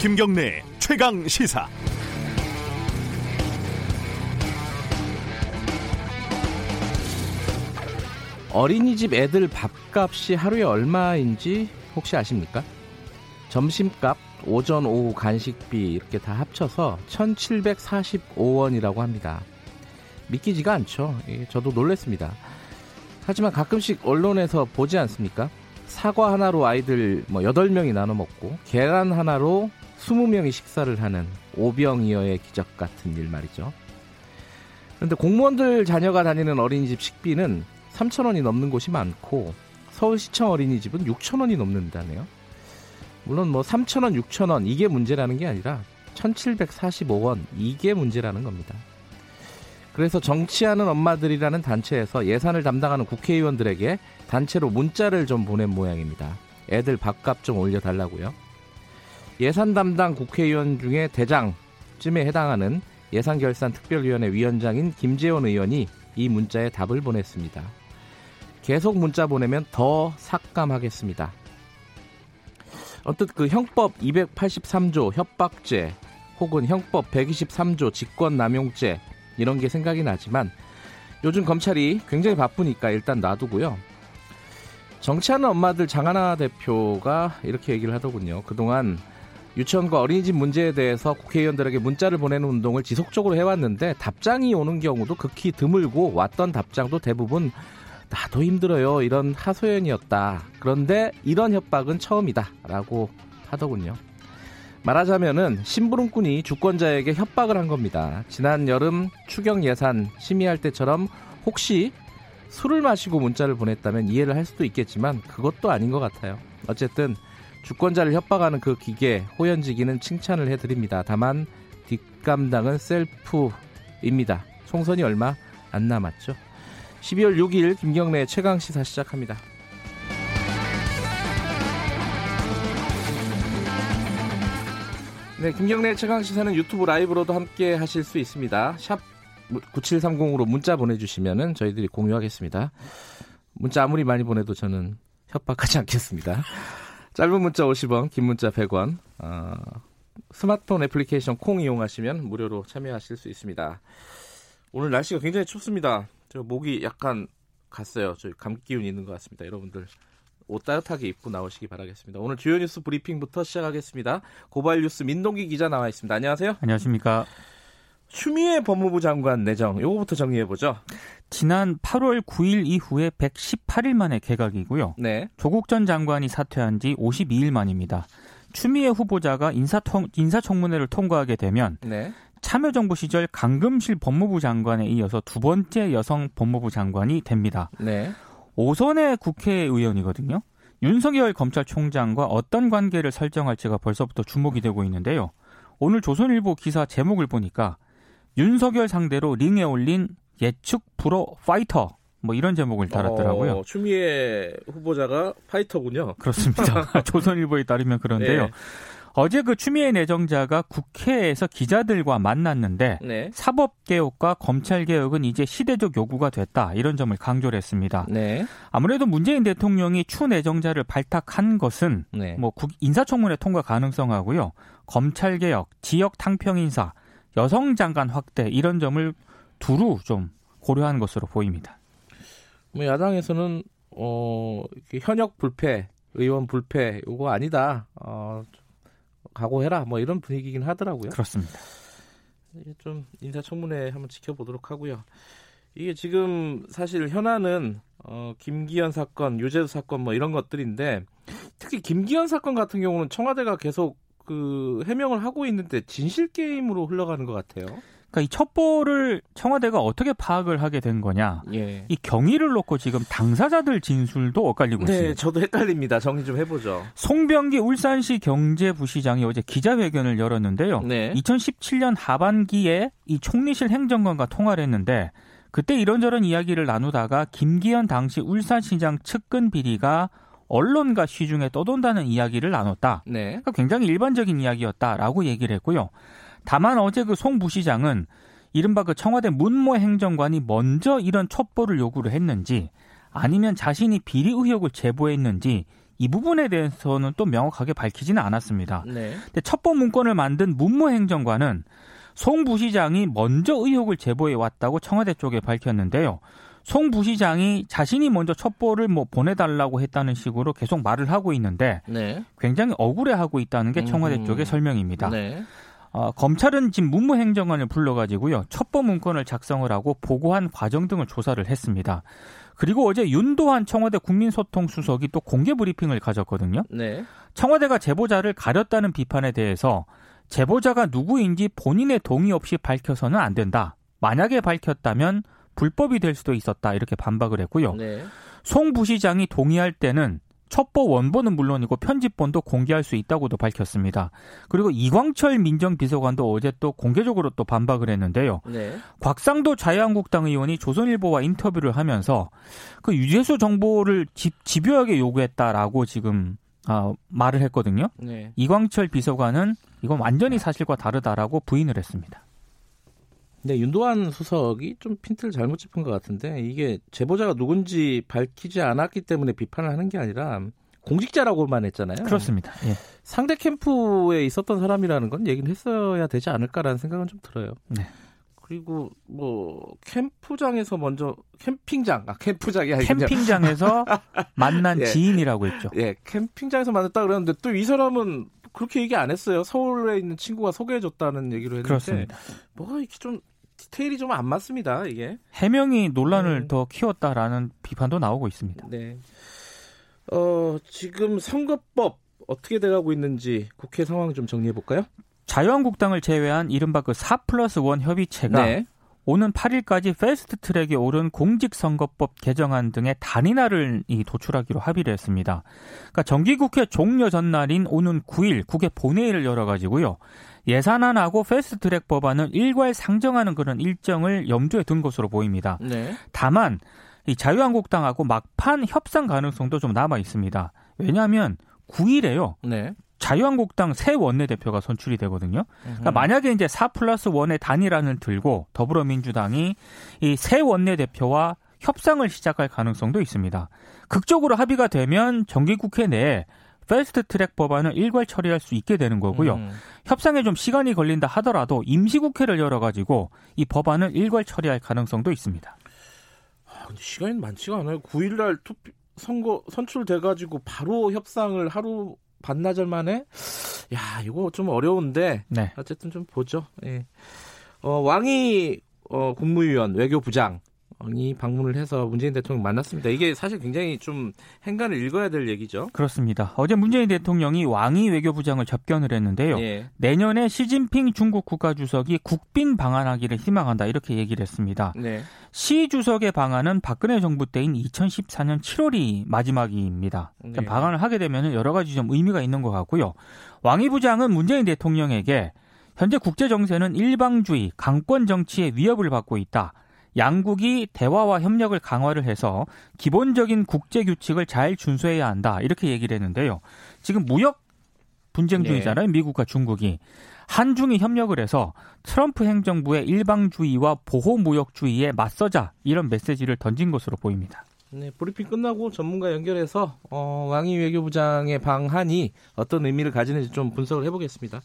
김경래 최강 시사. 어린이집 애들 밥값이 하루에 얼마인지 혹시 아십니까? 점심값, 오전, 오후 간식비 이렇게 다 합쳐서 1,745원이라고 합니다. 믿기지가 않죠. 예, 저도 놀랬습니다. 하지만 가끔씩 언론에서 보지 않습니까? 사과 하나로 아이들 뭐 8명이 나눠 먹고 계란 하나로 20명이 식사를 하는 오병이어의 기적 같은 일 말이죠. 그런데 공무원들 자녀가 다니는 어린이집 식비는 3천원이 넘는 곳이 많고 서울시청 어린이집은 6천원이 넘는다네요. 물론 뭐 3천원, 6천원 이게 문제라는 게 아니라 1745원 이게 문제라는 겁니다. 그래서 정치하는 엄마들이라는 단체에서 예산을 담당하는 국회의원들에게 단체로 문자를 좀 보낸 모양입니다. 애들 밥값 좀 올려달라고요. 예산 담당 국회의원 중에 대장쯤에 해당하는 예산결산특별위원회 위원장인 김재원 의원이 이 문자에 답을 보냈습니다. 계속 문자 보내면 더 삭감하겠습니다. 언뜻 그 형법 283조 협박죄 혹은 형법 123조 직권남용죄 이런 게 생각이 나지만 요즘 검찰이 굉장히 바쁘니까 일단 놔두고요. 정치하는 엄마들 장하나 대표가 이렇게 얘기를 하더군요. 그동안 유치원과 어린이집 문제에 대해서 국회의원들에게 문자를 보내는 운동을 지속적으로 해왔는데 답장이 오는 경우도 극히 드물고 왔던 답장도 대부분 나도 힘들어요 이런 하소연이었다. 그런데 이런 협박은 처음이다라고 하더군요. 말하자면은 심부름꾼이 주권자에게 협박을 한 겁니다. 지난 여름 추경 예산 심의할 때처럼 혹시 술을 마시고 문자를 보냈다면 이해를 할 수도 있겠지만 그것도 아닌 것 같아요. 어쨌든 주권자를 협박하는 그 기계 호연지기는 칭찬을 해드립니다. 다만 뒷감당은 셀프입니다. 총선이 얼마 안 남았죠. 12월 6일 김경래 최강 시사 시작합니다. 네, 김경래 최강 시사는 유튜브 라이브로도 함께 하실 수 있습니다. 샵 9730으로 문자 보내주시면은 저희들이 공유하겠습니다. 문자 아무리 많이 보내도 저는 협박하지 않겠습니다. 짧은 문자 50원, 긴 문자 100원. 어, 스마트폰 애플리케이션 콩 이용하시면 무료로 참여하실 수 있습니다. 오늘 날씨가 굉장히 춥습니다. 저 목이 약간 갔어요. 저 감기 기운 있는 것 같습니다. 여러분들 옷 따뜻하게 입고 나오시기 바라겠습니다. 오늘 주요 뉴스 브리핑부터 시작하겠습니다. 고발 뉴스 민동기 기자 나와 있습니다. 안녕하세요. 안녕하십니까. 추미애 법무부 장관 내정 요거부터 정리해 보죠. 지난 8월 9일 이후에 118일 만에 개각이고요. 네. 조국 전 장관이 사퇴한 지 52일 만입니다. 추미애 후보자가 인사통, 인사청문회를 통과하게 되면 네. 참여정부 시절 강금실 법무부 장관에 이어서 두 번째 여성 법무부 장관이 됩니다. 네. 오선의 국회의원이거든요. 윤석열 검찰총장과 어떤 관계를 설정할지가 벌써부터 주목이 되고 있는데요. 오늘 조선일보 기사 제목을 보니까 윤석열 상대로 링에 올린 예측 프로 파이터 뭐 이런 제목을 달았더라고요. 어, 추미애 후보자가 파이터군요. 그렇습니다. 조선일보에 따르면 그런데요. 네. 어제 그 추미애 내정자가 국회에서 기자들과 만났는데 네. 사법 개혁과 검찰 개혁은 이제 시대적 요구가 됐다 이런 점을 강조를 했습니다. 네. 아무래도 문재인 대통령이 추 내정자를 발탁한 것은 네. 뭐 국- 인사청문회 통과 가능성하고요. 검찰 개혁, 지역 탕평 인사, 여성 장관 확대 이런 점을 두루 좀 고려한 것으로 보입니다. 뭐 야당에서는 어 현역 불패, 의원 불패 요거 아니다. 어 각오해라. 뭐 이런 분위기긴 하더라고요. 그렇습니다. 좀 인사청문회 한번 지켜보도록 하고요. 이게 지금 사실 현안은 어, 김기현 사건, 유재수 사건 뭐 이런 것들인데 특히 김기현 사건 같은 경우는 청와대가 계속 그 해명을 하고 있는데 진실 게임으로 흘러가는 것 같아요. 그러니까 이 첩보를 청와대가 어떻게 파악을 하게 된 거냐? 예. 이 경위를 놓고 지금 당사자들 진술도 엇갈리고 네, 있습니다. 저도 헷갈립니다. 정리 좀 해보죠. 송병기 울산시 경제부시장이 어제 기자회견을 열었는데요. 네. 2017년 하반기에 이 총리실 행정관과 통화를 했는데 그때 이런저런 이야기를 나누다가 김기현 당시 울산시장 측근 비리가 언론과 시중에 떠돈다는 이야기를 나눴다. 네. 그러니까 굉장히 일반적인 이야기였다라고 얘기를 했고요. 다만 어제 그 송 부시장은 이른바 그 청와대 문모 행정관이 먼저 이런 첩보를 요구를 했는지 아니면 자신이 비리 의혹을 제보했는지 이 부분에 대해서는 또 명확하게 밝히지는 않았습니다. 네. 근데 첩보 문건을 만든 문무행정관은 송 부시장이 먼저 의혹을 제보해 왔다고 청와대 쪽에 밝혔는데요. 송 부시장이 자신이 먼저 첩보를 뭐 보내달라고 했다는 식으로 계속 말을 하고 있는데 네. 굉장히 억울해하고 있다는 게 청와대 음. 쪽의 설명입니다. 네. 어, 검찰은 지금 문무행정관을 불러가지고요 첩보 문건을 작성을 하고 보고한 과정 등을 조사를 했습니다. 그리고 어제 윤도한 청와대 국민소통 수석이 또 공개 브리핑을 가졌거든요. 네. 청와대가 제보자를 가렸다는 비판에 대해서 제보자가 누구인지 본인의 동의 없이 밝혀서는 안 된다. 만약에 밝혔다면 불법이 될 수도 있었다. 이렇게 반박을 했고요. 네. 송 부시장이 동의할 때는 첩보 원본은 물론이고 편집본도 공개할 수 있다고도 밝혔습니다. 그리고 이광철 민정비서관도 어제 또 공개적으로 또 반박을 했는데요. 네. 곽상도 자유한국당 의원이 조선일보와 인터뷰를 하면서 그 유재수 정보를 집, 집요하게 요구했다라고 지금 아, 말을 했거든요. 네. 이광철 비서관은 이건 완전히 사실과 다르다라고 부인을 했습니다. 근데 윤도한 수석이 좀 핀트를 잘못 짚은 것 같은데 이게 제보자가 누군지 밝히지 않았기 때문에 비판을 하는 게 아니라 공직자라고만 했잖아요. 그렇습니다. 예. 상대 캠프에 있었던 사람이라는 건 얘기는 했어야 되지 않을까라는 생각은 좀 들어요. 네. 그리고 뭐 캠프장에서 먼저 캠핑장 아 캠프장이 그냥- 캠핑장에서 만난 예. 지인이라고 했죠. 예 캠핑장에서 만났다 그랬는데 또 이 사람은 그렇게 얘기 안 했어요. 서울에 있는 친구가 소개해줬다는 얘기로 했는데 그렇습니다. 뭐가 이렇게 좀 디테일이 좀 안 맞습니다. 이게 해명이 논란을 음. 더 키웠다라는 비판도 나오고 있습니다. 네. 어 지금 선거법 어떻게 돼가고 있는지 국회 상황 좀 정리해 볼까요? 자유한국당을 제외한 이른바 그 4 플러스 1 협의체가 네. 오는 8일까지 패스트 트랙에 오른 공직선거법 개정안 등의 단일화를 이 도출하기로 합의를 했습니다. 그러니까 정기국회 종료 전날인 오는 9일 국회 본회의를 열어가지고요. 예산안하고 패스트 트랙 법안을 일괄 상정하는 그런 일정을 염두에 둔 것으로 보입니다. 네. 다만 이 자유한국당하고 막판 협상 가능성도 좀 남아 있습니다. 왜냐하면 9일에요. 네. 자유한국당 새 원내대표가 선출이 되거든요. 그러니까 만약에 이제 4 플러스 1의 단일안을 들고 더불어민주당이 이 새 원내대표와 협상을 시작할 가능성도 있습니다. 극적으로 합의가 되면 정기국회 내에 패스트 트랙 법안을 일괄 처리할 수 있게 되는 거고요. 음. 협상에 좀 시간이 걸린다 하더라도 임시국회를 열어가지고 이 법안을 일괄 처리할 가능성도 있습니다. 아, 근데 시간이 많지가 않아요. 9일날 투표 선거 선출돼가지고 바로 협상을 하루 반나절 만에 야 이거 좀 어려운데 네. 어쨌든 좀 보죠. 예. 어, 왕이 어, 국무위원 외교부장 이 방문을 해서 문재인 대통령 만났습니다. 이게 사실 굉장히 좀 행간을 읽어야 될 얘기죠. 그렇습니다. 어제 문재인 대통령이 왕이 외교부장을 접견을 했는데요. 예. 내년에 시진핑 중국 국가주석이 국빈 방한하기를 희망한다 이렇게 얘기를 했습니다. 네. 시 주석의 방한은 박근혜 정부 때인 2014년 7월이 마지막입니다. 네. 방한을 하게 되면 여러 가지 좀 의미가 있는 것 같고요. 왕이 부장은 문재인 대통령에게 현재 국제 정세는 일방주의, 강권 정치의 위협을 받고 있다. 양국이 대화와 협력을 강화를 해서 기본적인 국제 규칙을 잘 준수해야 한다. 이렇게 얘기를 했는데요. 지금 무역 분쟁주의잖아요. 미국과 중국이. 한중이 협력을 해서 트럼프 행정부의 일방주의와 보호무역주의에 맞서자 이런 메시지를 던진 것으로 보입니다. 네, 브리핑 끝나고 전문가 연결해서 어, 왕이 외교부장의 방한이 어떤 의미를 가지는지 좀 분석을 해보겠습니다.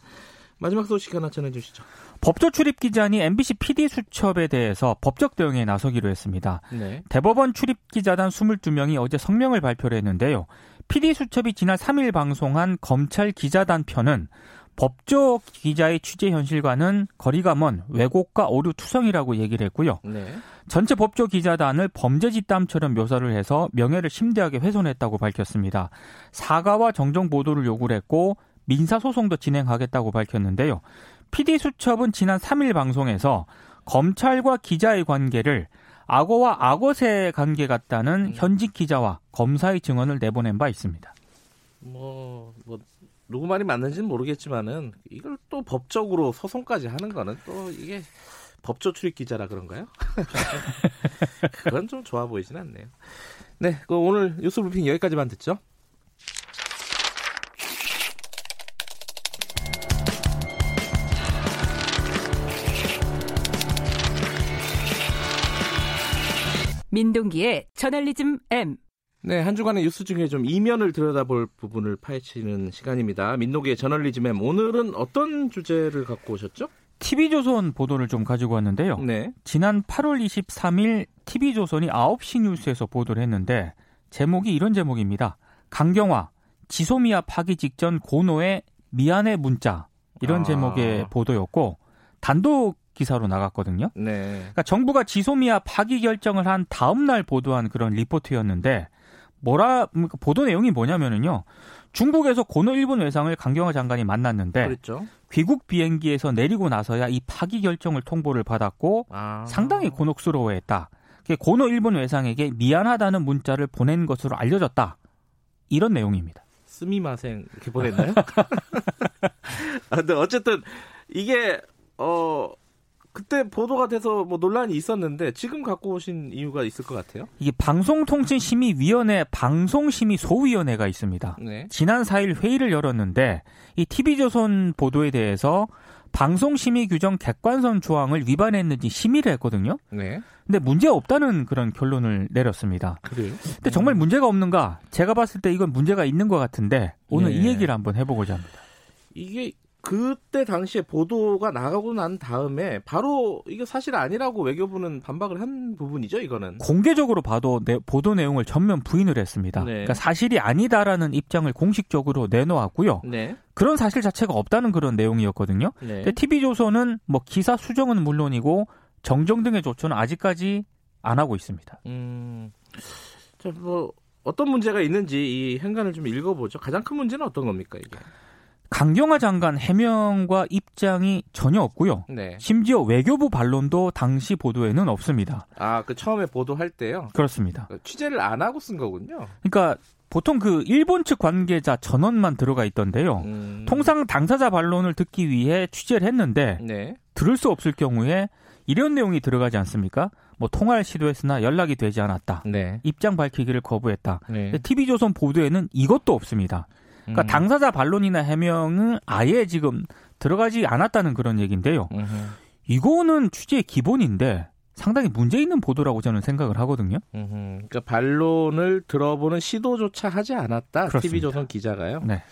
마지막 소식 하나 전해주시죠. 법조 출입 기자니 MBC PD 수첩에 대해서 법적 대응에 나서기로 했습니다. 네. 대법원 출입 기자단 22명이 어제 성명을 발표를 했는데요. PD 수첩이 지난 3일 방송한 검찰 기자단 편은 법조 기자의 취재 현실과는 거리가 먼 왜곡과 오류 투성이라고 얘기를 했고요. 네. 전체 법조 기자단을 범죄 집단처럼 묘사를 해서 명예를 심대하게 훼손했다고 밝혔습니다. 사과와 정정 보도를 요구를 했고 민사 소송도 진행하겠다고 밝혔는데요. PD 수첩은 지난 3일 방송에서 검찰과 기자의 관계를 악어와 악어새 관계 같다는 현직 기자와 검사의 증언을 내보낸 바 있습니다. 뭐, 뭐 누구 말이 맞는지는 모르겠지만은 이걸 또 법적으로 소송까지 하는 거는 또 이게 법조 출입 기자라 그런가요? 그건 좀 좋아 보이진 않네요. 네, 그 오늘 뉴스 브리핑 여기까지만 듣죠. 민동기의 저널리즘 M. 네, 한 주간의 뉴스 중에 좀 이면을 들여다볼 부분을 파헤치는 시간입니다. 민노기의 저널리즘엠 오늘은 어떤 주제를 갖고 오셨죠? TV조선 보도를 좀 가지고 왔는데요. 네. 지난 8월 23일 TV조선이 9시 뉴스에서 보도를 했는데 제목이 이런 제목입니다. 강경화, 지소미아 파기 직전 고노의 미안해 문자 이런 아. 제목의 보도였고 단독 기사로 나갔거든요. 네. 그러니까 정부가 지소미아 파기 결정을 한 다음 날 보도한 그런 리포트였는데 뭐라 그러니까 보도 내용이 뭐냐면은요. 중국에서 고노 일본 외상을 강경화 장관이 만났는데 그랬죠. 귀국 비행기에서 내리고 나서야 이 파기 결정을 통보를 받았고 아. 상당히 곤혹스러워했다. 고노 일본 외상에게 미안하다는 문자를 보낸 것으로 알려졌다. 이런 내용입니다. 스미마생 이렇게 보냈나요? 아, 근데 어쨌든 이게 어 그때 보도가 돼서 뭐 논란이 있었는데 지금 갖고 오신 이유가 있을 것 같아요. 이게 방송통신심의위원회 방송심의 소위원회가 있습니다. 네. 지난 4일 회의를 열었는데 이 TV조선 보도에 대해서 방송심의 규정 객관성 조항을 위반했는지 심의를 했거든요. 네. 근데 문제 없다는 그런 결론을 내렸습니다. 그래요? 근데 정말 문제가 없는가? 제가 봤을 때 이건 문제가 있는 것 같은데 오늘 예. 이 얘기를 한번 해보고자 합니다. 이게 그때 당시에 보도가 나가고 난 다음에 바로 이게 사실 아니라고 외교부는 반박을 한 부분이죠, 이거는. 공개적으로 봐도 내- 보도 내용을 전면 부인을 했습니다. 네. 그러니까 사실이 아니다라는 입장을 공식적으로 내놓았고요. 네. 그런 사실 자체가 없다는 그런 내용이었거든요. 네. 근데 TV조선은 뭐 기사 수정은 물론이고 정정 등의 조처는 아직까지 안 하고 있습니다. 음. 자, 뭐 어떤 문제가 있는지 이 행간을 좀 읽어보죠. 가장 큰 문제는 어떤 겁니까, 이게? 강경화 장관 해명과 입장이 전혀 없고요. 네. 심지어 외교부 반론도 당시 보도에는 없습니다. 아, 그 처음에 보도할 때요. 그렇습니다. 취재를 안 하고 쓴 거군요. 그러니까 보통 그 일본 측 관계자 전원만 들어가 있던데요. 음. 통상 당사자 반론을 듣기 위해 취재를 했는데 네. 들을 수 없을 경우에 이런 내용이 들어가지 않습니까? 뭐 통화를 시도했으나 연락이 되지 않았다. 네. 입장 밝히기를 거부했다. 네. TV조선 보도에는 이것도 없습니다. 그러니까 음. 당사자 반론이나 해명은 아예 지금 들어가지 않았다는 그런 얘기인데요. 음흠. 이거는 취재의 기본인데 상당히 문제 있는 보도라고 저는 생각을 하거든요. 음흠. 그러니까 반론을 들어보는 시도조차 하지 않았다. 그렇습니다. TV조선 기자가요. 네.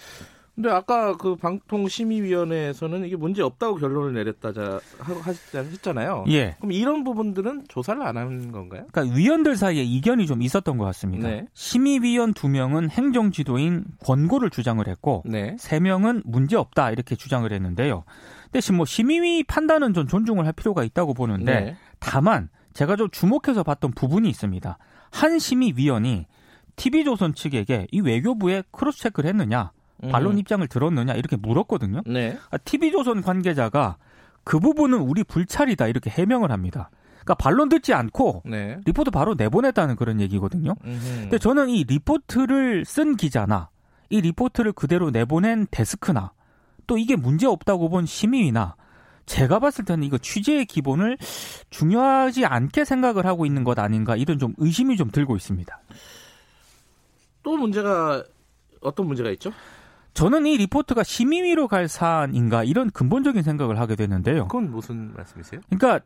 근데 아까 그 방통심의위원회에서는 이게 문제 없다고 결론을 내렸다자 했잖아요. 예. 그럼 이런 부분들은 조사를 안 하는 건가요? 그러니까 위원들 사이에 이견이 좀 있었던 것 같습니다. 네. 심의위원 두 명은 행정지도인 권고를 주장을 했고 네. 세 명은 문제 없다 이렇게 주장을 했는데요. 대신 뭐 심의위 판단은 좀 존중을 할 필요가 있다고 보는데 네. 다만 제가 좀 주목해서 봤던 부분이 있습니다. 한 심의위원이 TV조선 측에게 이 외교부에 cross check를 했느냐, 반론 입장을 들었느냐 이렇게 물었거든요. 음. 네. TV조선 관계자가 그 부분은 우리 불찰이다 이렇게 해명을 합니다. 그러니까 반론 듣지 않고 네. 리포트 바로 내보냈다는 그런 얘기거든요. 음흠. 근데 저는 이 리포트를 쓴 기자나 이 리포트를 그대로 내보낸 데스크나 또 이게 문제 없다고 본 심의위나 제가 봤을 때는 이거 취재의 기본을 중요하지 않게 생각을 하고 있는 것 아닌가 이런 좀 의심이 좀 들고 있습니다. 또 문제가 어떤 문제가 있죠? 저는 이 리포트가 심의위로 갈 사안인가 이런 근본적인 생각을 하게 되는데요. 그건 무슨 말씀이세요? 그러니까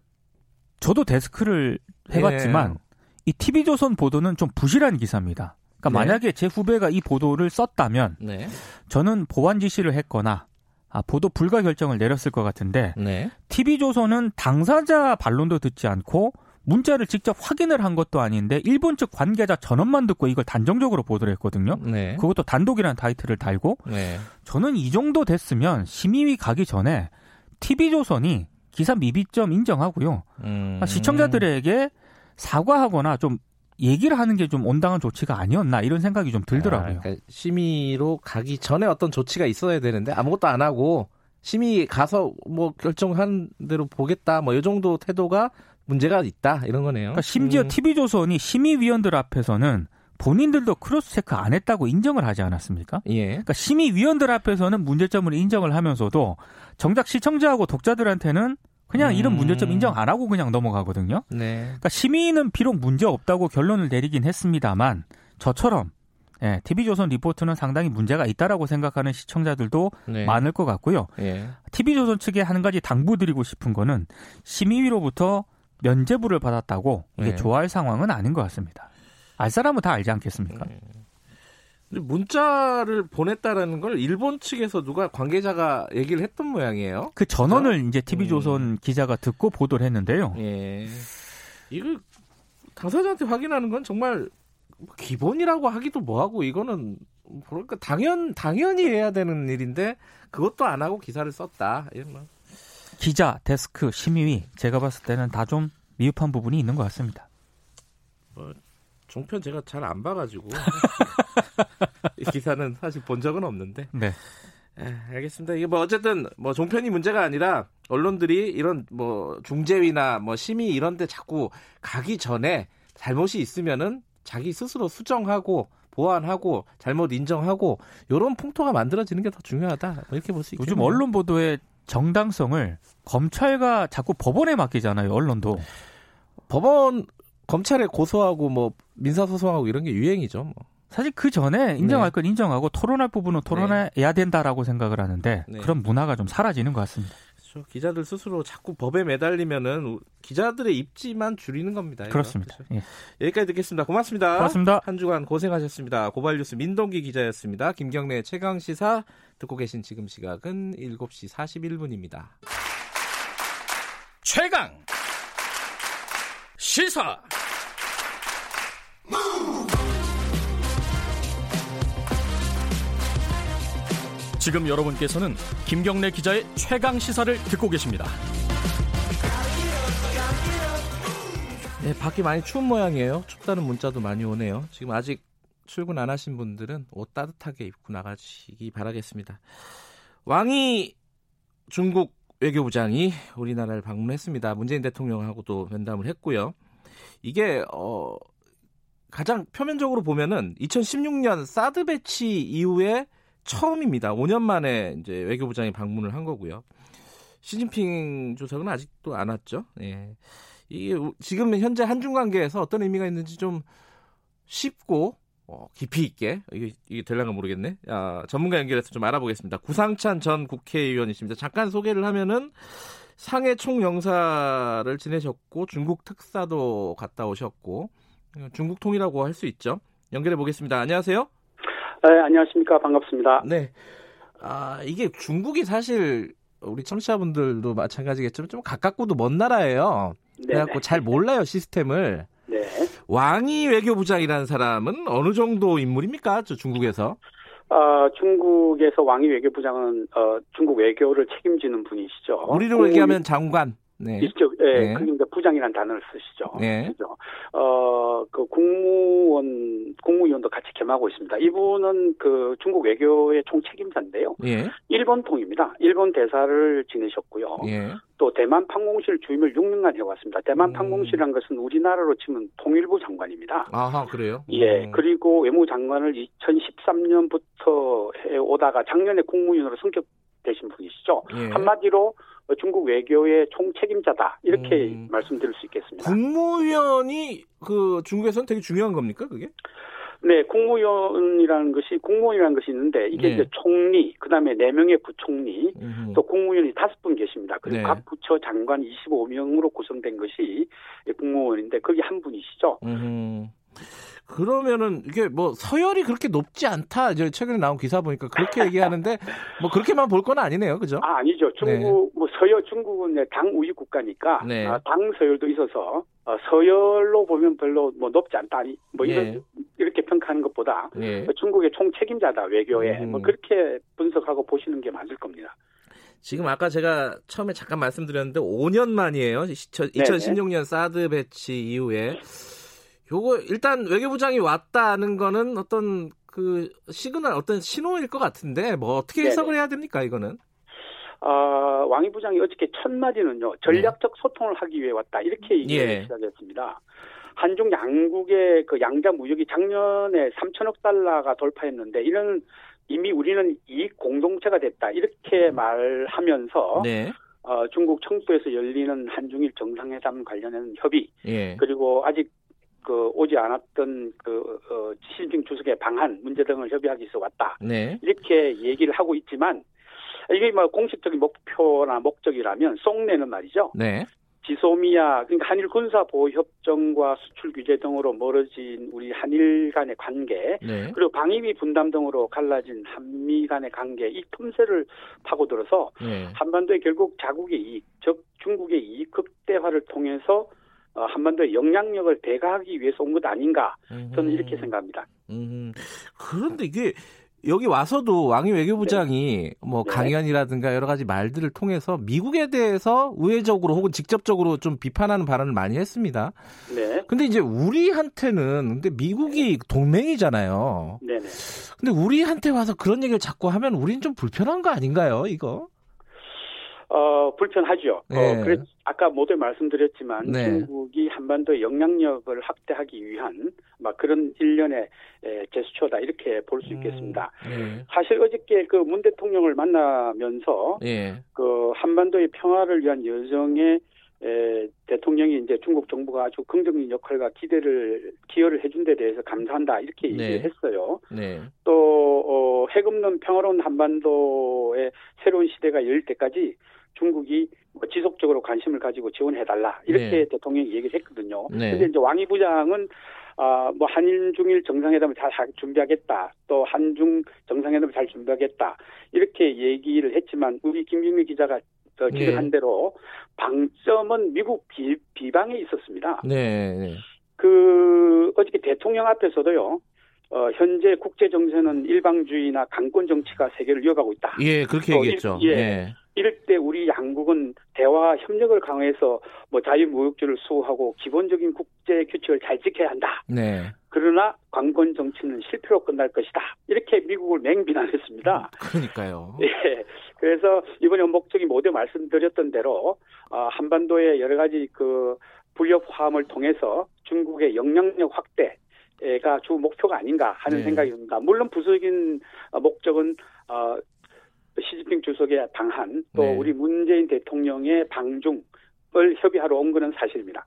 저도 데스크를 해봤지만 네. 이 TV조선 보도는 좀 부실한 기사입니다. 그러니까 네. 만약에 제 후배가 이 보도를 썼다면 네. 저는 보완 지시를 했거나 아, 보도 불가 결정을 내렸을 것 같은데 네. TV조선은 당사자 반론도 듣지 않고 문자를 직접 확인을 한 것도 아닌데 일본 측 관계자 전원만 듣고 이걸 단정적으로 보도를 했거든요. 네. 그것도 단독이라는 타이틀을 달고 네. 저는 이 정도 됐으면 심의위 가기 전에 TV조선이 기사 미비점 인정하고요. 음. 아, 시청자들에게 사과하거나 좀 얘기를 하는 게 좀 온당한 조치가 아니었나 이런 생각이 좀 들더라고요. 아, 그러니까 심의로 가기 전에 어떤 조치가 있어야 되는데 아무것도 안 하고 심의 가서 뭐 결정한 대로 보겠다 뭐 이 정도 태도가 문제가 있다 이런 거네요. 그러니까 심지어 음. TV조선이 심의위원들 앞에서는 본인들도 cross check 안 했다고 인정을 하지 않았습니까? 예. 그러니까 심의위원들 앞에서는 문제점을 인정을 하면서도 정작 시청자하고 독자들한테는 그냥 이런 음. 문제점 인정 안 하고 그냥 넘어가거든요. 네. 그러니까 심의는 비록 문제 없다고 결론을 내리긴 했습니다만 저처럼 예, TV조선 리포트는 상당히 문제가 있다라고 생각하는 시청자들도 네. 많을 것 같고요. 예. TV조선 측에 한 가지 당부드리고 싶은 거는 심의위로부터 면제부를 받았다고 이게 네. 좋아할 상황은 아닌 것 같습니다. 알 사람은 다 알지 않겠습니까? 네. 문자를 보냈다라는 걸 일본 측에서 누가 관계자가 얘기를 했던 모양이에요. 그 전원을 그렇죠? 이제 TV조선 음. 기자가 듣고 보도를 했는데요. 예. 이거 당사자한테 확인하는 건 정말 기본이라고 하기도 뭐하고 이거는 그러니까 당연 당연히 해야 되는 일인데 그것도 안 하고 기사를 썼다. 뭐. 기자, 데스크, 심의위 제가 봤을 때는 다 좀 미흡한 부분이 있는 것 같습니다. 뭐 종편 제가 잘 안 봐가지고 이 기사는 사실 본 적은 없는데. 네. 에, 알겠습니다. 이게 뭐 어쨌든 뭐 종편이 문제가 아니라 언론들이 이런 뭐 중재위나 뭐 심의 이런데 자꾸 가기 전에 잘못이 있으면은 자기 스스로 수정하고 보완하고 잘못 인정하고 이런 풍토가 만들어지는 게 더 중요하다. 뭐 이렇게 볼 수 있겠네요. 요즘 언론 보도의 정당성을 검찰과 자꾸 법원에 맡기잖아요. 언론도. 법원 검찰에 고소하고 뭐 민사 소송하고 이런 게 유행이죠. 뭐. 사실 그 전에 인정할 네. 건 인정하고 토론할 부분은 토론해야 네. 된다라고 생각을 하는데 네. 그런 문화가 좀 사라지는 것 같습니다. 그렇죠. 기자들 스스로 자꾸 법에 매달리면은 기자들의 입지만 줄이는 겁니다. 그렇습니다. 그렇죠? 예. 여기까지 듣겠습니다. 고맙습니다. 고맙습니다. 한 주간 고생하셨습니다. 고발뉴스 민동기 기자였습니다. 김경래 최강 시사 듣고 계신 지금 시각은 7시 41분입니다. 최강 시사 지금 여러분께서는 김경래 기자의 최강 시사를 듣고 계십니다. 네, 밖이 많이 추운 모양이에요. 춥다는 문자도 많이 오네요. 지금 아직 출근 안 하신 분들은 옷 따뜻하게 입고 나가시기 바라겠습니다. 왕이 중국 외교부장이 우리나라를 방문했습니다. 문재인 대통령하고도 면담을 했고요. 이게 어 가장 표면적으로 보면은 2016년 사드 배치 이후에 처음입니다. 5년 만에 이제 외교부장이 방문을 한 거고요. 시진핑 주석은 아직도 안 왔죠. 예. 이게 지금 현재 한중 관계에서 어떤 의미가 있는지 좀 쉽고 어, 깊이 있게 이게, 이게 될랑가 모르겠네. 아, 전문가 연결해서 좀 알아보겠습니다. 구상찬 전 국회의원이십니다. 잠깐 소개를 하면은 상해 총영사를 지내셨고 중국 특사도 갔다 오셨고 중국 통이라고 할 수 있죠. 연결해 보겠습니다. 안녕하세요. 네, 안녕하십니까. 반갑습니다. 네. 아, 이게 중국이 사실 우리 청취자분들도 마찬가지겠지만 좀 가깝고도 먼 나라예요. 네 그래갖고 잘 몰라요, 시스템을. 네. 왕이 외교부장이라는 사람은 어느 정도 인물입니까? 저 중국에서? 어, 중국에서 왕이 외교부장은 어, 중국 외교를 책임지는 분이시죠. 우리로 얘기하면 장관. 네. 있죠. 예, 네. 그러니까 부장이라는 단어를 쓰시죠. 네. 그죠. 어, 그 국무원, 국무위원도 같이 겸하고 있습니다. 이분은 그 중국 외교의 총 책임자인데요. 예. 일본 통입니다. 일본 대사를 지내셨고요. 예. 또 대만 판공실 주임을 6년간 해왔습니다. 대만 음. 판공실이란 것은 우리나라로 치면 통일부 장관입니다. 아하, 그래요? 예. 음. 그리고 외무장관을 2013년부터 해오다가 작년에 국무위원으로 성격 되신 분이시죠. 예. 한마디로 어, 중국 외교의 총 책임자다 이렇게 음. 말씀드릴 수 있겠습니다. 국무위원이 그 중국에서는 되게 중요한 겁니까 그게? 네, 국무위원이라는 것이 국무위원이라는 것이 있는데 이게 네. 이제 총리, 그다음에 네 명의 부총리, 음흠. 또 국무위원이 다섯 분 계십니다. 그리고 네. 각 부처 장관 25명으로 구성된 것이 국무원인데 거기 한 분이시죠. 음흠. 그러면은 이게 뭐 서열이 그렇게 높지 않다. 이제 최근에 나온 기사 보니까 그렇게 얘기하는데 뭐 그렇게만 볼 건 아니네요, 그죠? 아 아니죠. 중국 네. 뭐 서열 중국은 당 우위 국가니까 네. 아, 당 서열도 있어서 어, 서열로 보면 별로 뭐 높지 않다. 뭐 이런 네. 이렇게 평가하는 것보다 네. 중국의 총 책임자다 외교에 음. 뭐 그렇게 분석하고 보시는 게 맞을 겁니다. 지금 아까 제가 처음에 잠깐 말씀드렸는데 5년 만이에요. 2016년 사드 배치 이후에 요거 일단 외교부장이 왔다는 거는 어떤 그 시그널 어떤 신호일 것 같은데 뭐 어떻게 해석을 네네. 해야 됩니까 이거는? 아 왕이 부장이 어저께 첫 마디는요 전략적 네. 소통을 하기 위해 왔다 이렇게 얘기를 예. 시작했습니다. 한중 양국의 그 양자 무역이 작년에 3천억 달러가 돌파했는데 이런 이미 우리는 이익 공동체가 됐다 이렇게 음. 말하면서 네. 어, 중국 청도에서 열리는 한중일 정상회담 관련한 협의 예. 그리고 아직 그 오지 않았던 그 어, 시진핑 주석의 방한 문제 등을 협의하기 위해서 왔다. 네. 이렇게 얘기를 하고 있지만 이게 뭐 공식적인 목표나 목적이라면 쏙내는 말이죠. 네. 지소미아 그러니까 한일 군사 보호 협정과 수출 규제 등으로 멀어진 우리 한일 간의 관계 네. 그리고 방위비 분담 등으로 갈라진 한미 간의 관계 이 틈새를 파고들어서 네. 한반도에 결국 자국의 이익, 즉 중국의 이익 극대화를 통해서 어, 한반도의 영향력을 대가하기 위해서 온 것 아닌가 저는 이렇게 생각합니다. 음, 그런데 이게 여기 와서도 왕이 외교부장이 뭐 네. 강연이라든가 여러 가지 말들을 통해서 미국에 대해서 우회적으로 혹은 직접적으로 좀 비판하는 발언을 많이 했습니다. 네, 근데 이제 우리한테는 근데 미국이 동맹이잖아요. 네, 네. 근데 우리한테 와서 그런 얘기를 자꾸 하면 우린 좀 불편한 거 아닌가요, 이거? 어, 불편하죠. 네. 어, 그래, 아까 모두 말씀드렸지만 네. 중국이 한반도의 영향력을 확대하기 위한 막 그런 일련의 에, 제스처다 이렇게 볼 수 있겠습니다. 네. 사실 어저께 그 문 대통령을 만나면서 예. 그 한반도의 평화를 위한 여정에 에, 대통령이 이제 중국 정부가 아주 긍정적인 역할과 기대를 기여를 해준 데 대해서 감사한다 이렇게 네. 얘기를 했어요. 네. 또 어, 핵 없는 평화로운 한반도의 새로운 시대가 열릴 때까지 중국이 뭐 지속적으로 관심을 가지고 지원해달라 이렇게 네. 대통령이 얘기를 했거든요. 네. 근데 이제 왕이 부장은 아, 뭐 한일 중일 정상회담을 잘 하- 준비하겠다. 또 한중 정상회담을 잘 준비하겠다. 이렇게 얘기를 했지만 우리 김경미 기자가 어, 기록한 네. 대로 방점은 미국 비, 비방에 있었습니다. 네. 네. 그 어저께 대통령 앞에서도요. 어, 현재 국제 정세는 일방주의나 강권 정치가 세계를 이어가고 있다. 예, 그렇게 어, 얘기했죠. 예. 예. 이럴 때 우리 양국은 대화 협력을 강화해서 뭐 자유무역주를 수호하고 기본적인 국제 규칙을 잘 지켜야 한다. 네. 그러나 관권 정치는 실패로 끝날 것이다. 이렇게 미국을 맹비난했습니다. 그러니까요. 예. 그래서 이번에 목적이 모두 말씀드렸던 대로 어, 한반도의 여러 가지 그 불협 화음을 통해서 중국의 영향력 확대 가 주 목표가 아닌가 하는 네. 생각이 듭니다. 물론 부수적인 어, 목적은 어, 시진핑 주석의 방한 또 네. 우리 문재인 대통령의 방중을 협의하러 온 것은 사실입니다.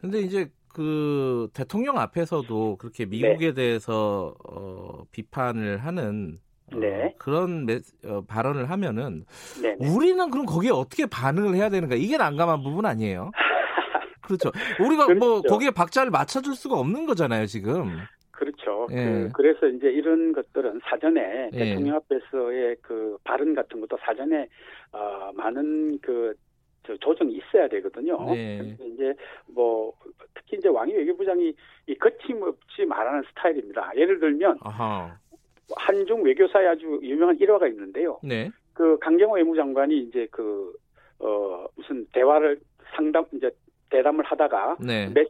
근데 이제 그 대통령 앞에서도 그렇게 미국에 대해서 어, 비판을 하는 어, 네. 그런 메, 어, 발언을 하면은 네. 네. 우리는 그럼 거기에 어떻게 반응을 해야 되는가? 이게 난감한 부분 아니에요? 그렇죠. 우리가 뭐 그렇죠. 거기에 박자를 맞춰줄 수가 없는 거잖아요, 지금. 그렇죠. 예. 그, 래서 이제 이런 것들은 사전에 예. 대통령 앞에서의 그 발언 같은 것도 사전에 어, 많은 그저 조정이 있어야 되거든요. 네. 그래서 이제 뭐 특히 이제 왕이 외교부장이 이 거침없이 말하는 스타일입니다. 예를 들면 아하. 한중 외교사에 아주 유명한 일화가 있는데요. 네. 그 강경호 외무장관이 이제 그 어, 무슨 대화를 상담 이제 대담을 하다가 네. 몇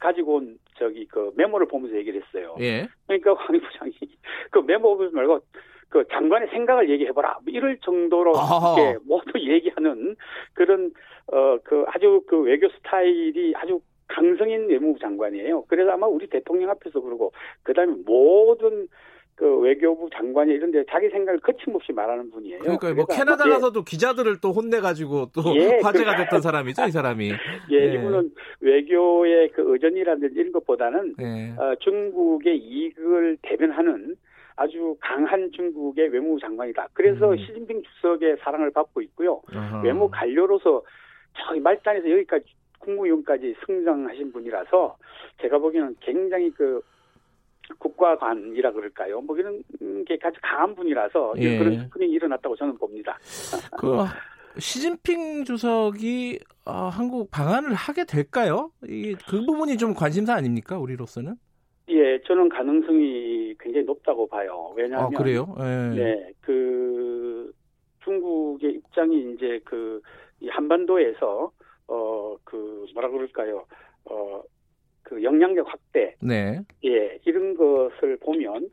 가지고 온 저기 그 메모를 보면서 얘기를 했어요. 예. 그러니까 황 부장이 그 메모 보지 말고 그 장관의 생각을 얘기해보라. 뭐 이럴 정도로. 이렇게 모두 얘기하는 그런 어 그 아주 그 외교 스타일이 아주 강성인 외무부 장관이에요. 그래서 아마 우리 대통령 앞에서 그러고 그다음에 모든 그 외교부 장관이 이런 데 자기 생각을 거침없이 말하는 분이에요. 그러니까 뭐 캐나다 가서도 기자들을 또 혼내가지고 또 예, 화제가 그- 됐던 사람이죠, 이 사람이. 예, 예. 이분은 외교의 그 의전이라든지 이런 것보다는 예. 어, 중국의 이익을 대변하는 아주 강한 중국의 외무부 장관이다. 그래서 음. 시진핑 주석의 사랑을 받고 있고요. 아하. 외무 관료로서 저기 말단에서 여기까지 국무위원까지 승장하신 분이라서 제가 보기에는 굉장히 그 국가관이라 그럴까요? 뭐 이런 게 아주 강한 분이라서 예. 그런 스프링이 일어났다고 저는 봅니다. 그 시진핑 주석이 어, 한국 방한을 하게 될까요? 이 그 부분이 좀 관심사 아닙니까 우리로서는? 예, 저는 가능성이 굉장히 높다고 봐요. 왜냐하면 아 그래요? 예. 네, 그 중국의 입장이 이제 그이 한반도에서 어 그 뭐라 그럴까요? 어 그 영향력 확대, 네. 예, 이런 것을 보면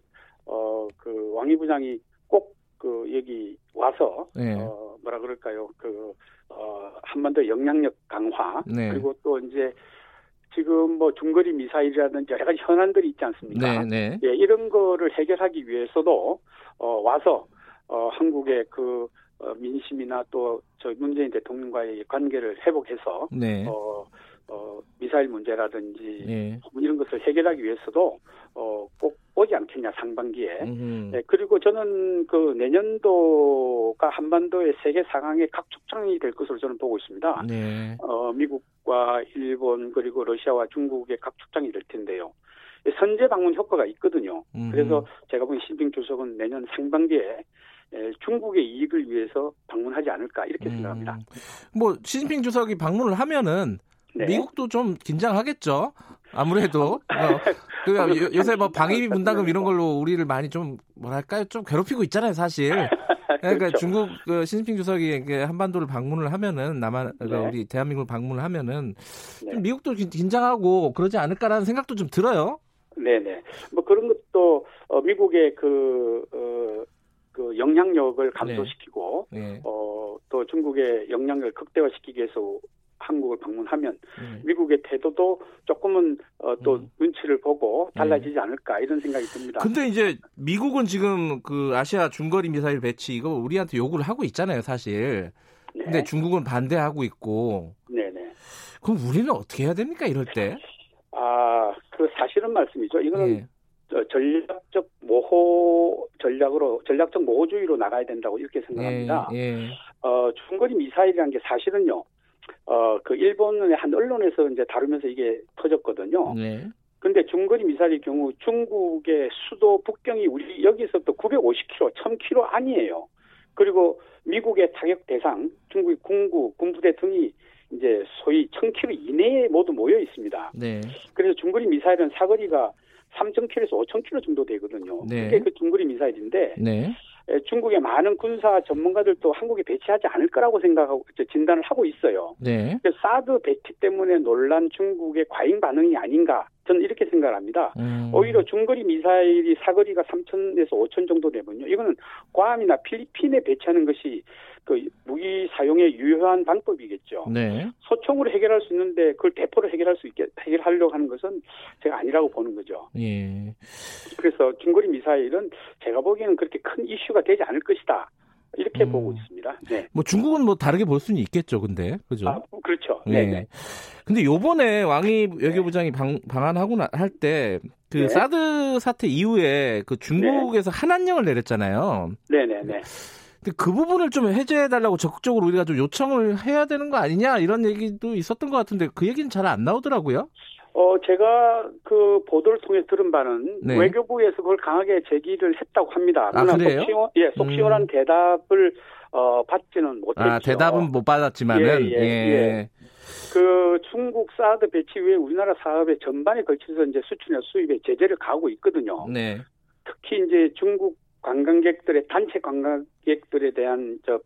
어 그 왕이 부장이 꼭 그 여기 와서 네. 어 뭐라 그럴까요? 그어 한반도 영향력 강화 네. 그리고 또 이제 지금 뭐 중거리 미사일이라든지 여러 가지 현안들이 있지 않습니까? 네, 네. 예, 이런 거를 해결하기 위해서도 어, 와서 어, 한국의 그 어, 민심이나 또 저 문재인 대통령과의 관계를 회복해서 네. 어, 어, 미사일 문제라든지 예. 뭐 이런 것을 해결하기 위해서도 어, 꼭 오지 않겠냐 상반기에. 네, 그리고 저는 그 내년도가 한반도의 세계 상황의 각축장이 될 것으로 저는 보고 있습니다. 네. 어, 미국과 일본 그리고 러시아와 중국의 각축장이 될 텐데요. 선제 방문 효과가 있거든요. 음. 그래서 제가 보기엔 시진핑 주석은 내년 상반기에 중국의 이익을 위해서 방문하지 않을까 이렇게 음. 생각합니다. 뭐 시진핑 주석이 방문을 하면은 네. 미국도 좀 긴장하겠죠. 아무래도 어, 그 요새 뭐 방위비 분담금 이런 걸로 우리를 많이 좀 뭐랄까요 좀 괴롭히고 있잖아요 사실. 그러니까 그렇죠. 중국 그 시진핑 주석이 한반도를 방문을 하면은 남한 그러니까 네. 우리 대한민국을 방문을 하면은 네. 미국도 긴장하고 그러지 않을까라는 생각도 좀 들어요. 네네. 뭐 그런 것도 어, 미국의 그, 어, 그 영향력을 감소시키고 네. 네. 어, 또 중국의 영향력을 극대화시키기 위해서 한국을 방문하면 네. 미국의 태도도 조금은 어, 또 음. 눈치를 보고 달라지지 않을까 이런 생각이 듭니다. 근데 이제 미국은 지금 그 아시아 중거리 미사일 배치 이거 우리한테 요구를 하고 있잖아요, 사실. 네. 근데 중국은 반대하고 있고. 네 네. 그럼 우리는 어떻게 해야 됩니까, 이럴 때? 아, 그 사실은 말씀이죠. 이거는 예. 전략적 모호 전략으로 전략적 모호주의로 나가야 된다고 이렇게 생각합니다. 예, 예. 어, 중거리 미사일이라는 게 사실은요. 어, 그 일본의 한 언론에서 이제 다루면서 이게 터졌거든요. 네. 근데 중거리 미사일의 경우 중국의 수도 북경이 우리 여기서부터 950km, 1000km 아니에요. 그리고 미국의 타격 대상, 중국의 군구, 군부대 등이 이제 소위 1000km 이내에 모두 모여 있습니다. 네. 그래서 중거리 미사일은 사거리가 3,000km에서 5,000km 정도 되거든요. 네. 그게 그 중거리 미사일인데 네. 중국의 많은 군사 전문가들도 한국에 배치하지 않을 거라고 생각하고 진단을 하고 있어요. 네. 사드 배치 때문에 논란 중국의 과잉 반응이 아닌가 저는 이렇게 생각을 합니다. 음. 오히려 중거리 미사일이 사거리가 3천에서 5천 정도 되면요. 이거는 괌이나 필리핀에 배치하는 것이 그 무기 사용의 유효한 방법이겠죠. 네. 소총으로 해결할 수 있는데 그걸 대포로 해결할 수 있게 해결하려고 하는 것은 제가 아니라고 보는 거죠. 예. 그래서 중거리 미사일은 제가 보기에는 그렇게 큰 이슈가 되지 않을 것이다. 이렇게 음. 보고 있습니다. 네. 뭐 중국은 뭐 다르게 볼 수는 있겠죠, 근데 그죠? 아, 그렇죠. 네. 네. 근데 요번에 왕이 외교부장이 방, 방한하고 할 때 그 네. 사드 사태 이후에 그 중국에서 네. 한한령을 내렸잖아요. 네네네. 네, 네. 근데 그 부분을 좀 해제해달라고 적극적으로 우리가 좀 요청을 해야 되는 거 아니냐 이런 얘기도 있었던 것 같은데 그 얘기는 잘 안 나오더라고요. 어, 제가 그 보도를 통해 들은 바는 네. 외교부에서 그걸 강하게 제기를 했다고 합니다. 아, 그래요? 속 시원, 예, 속 시원한 음. 대답을 어, 받지는 못했죠. 아, 대답은 못 받았지만은 예, 예, 예. 예. 그 중국 사드 배치 후에 우리나라 사업의 전반에 걸쳐서 이제 수출이나 수입에 제재를 가하고 있거든요. 네. 특히 이제 중국 관광객들의 단체 관광객들에 대한 저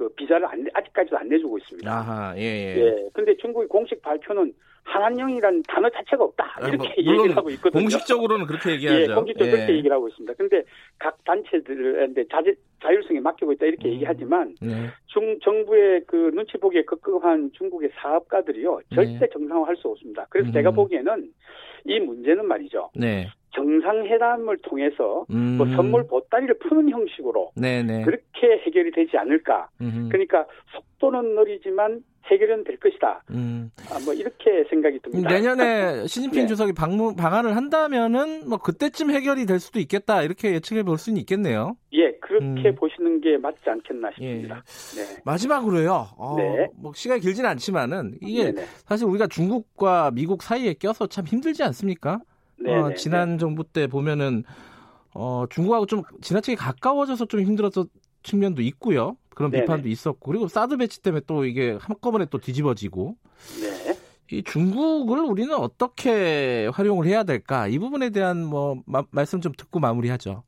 그 비자를 안, 아직까지도 안 내주고 있습니다. 아하, 예, 예. 예. 근데 중국의 공식 발표는 한한령이라는 단어 자체가 없다 이렇게 뭐, 얘기를 하고 있거든요. 공식적으로는 그렇게 얘기하죠. 예, 공식적으로 예. 그렇게 얘기를 하고 있습니다. 근데 각 단체들한테 자제, 자율성에 맡기고 있다 이렇게 음. 얘기하지만 네. 중 정부의 그 눈치 보기에 급급한 중국의 사업가들이요 절대 네. 정상화할 수 없습니다. 그래서 음. 제가 보기에는 이 문제는 말이죠. 네. 정상회담을 통해서 음. 뭐 선물 보따리를 푸는 형식으로 네네. 네. 그렇게 해결이 되지 않을까. 음흠. 그러니까 속도는 느리지만 해결은 될 것이다. 음. 아, 뭐 이렇게 생각이 듭니다. 내년에 시진핑 네. 주석이 방문, 방한을 한다면은 뭐 그때쯤 해결이 될 수도 있겠다 이렇게 예측해 볼 수는 있겠네요. 예, 그렇게 음. 보시는 게 맞지 않겠나 싶습니다. 예. 네. 마지막으로요. 어, 네. 뭐 시간이 길지는 않지만은 이게 네네. 사실 우리가 중국과 미국 사이에 껴서 참 힘들지 않습니까? 어, 지난 정부 때 보면은 어, 중국하고 좀 지나치게 가까워져서 좀 힘들었던 측면도 있고요. 그런 네네. 비판도 있었고 그리고 사드 배치 때문에 또 이게 한꺼번에 또 뒤집어지고 네. 이 중국을 우리는 어떻게 활용을 해야 될까 이 부분에 대한 뭐 마, 말씀 좀 듣고 마무리하죠.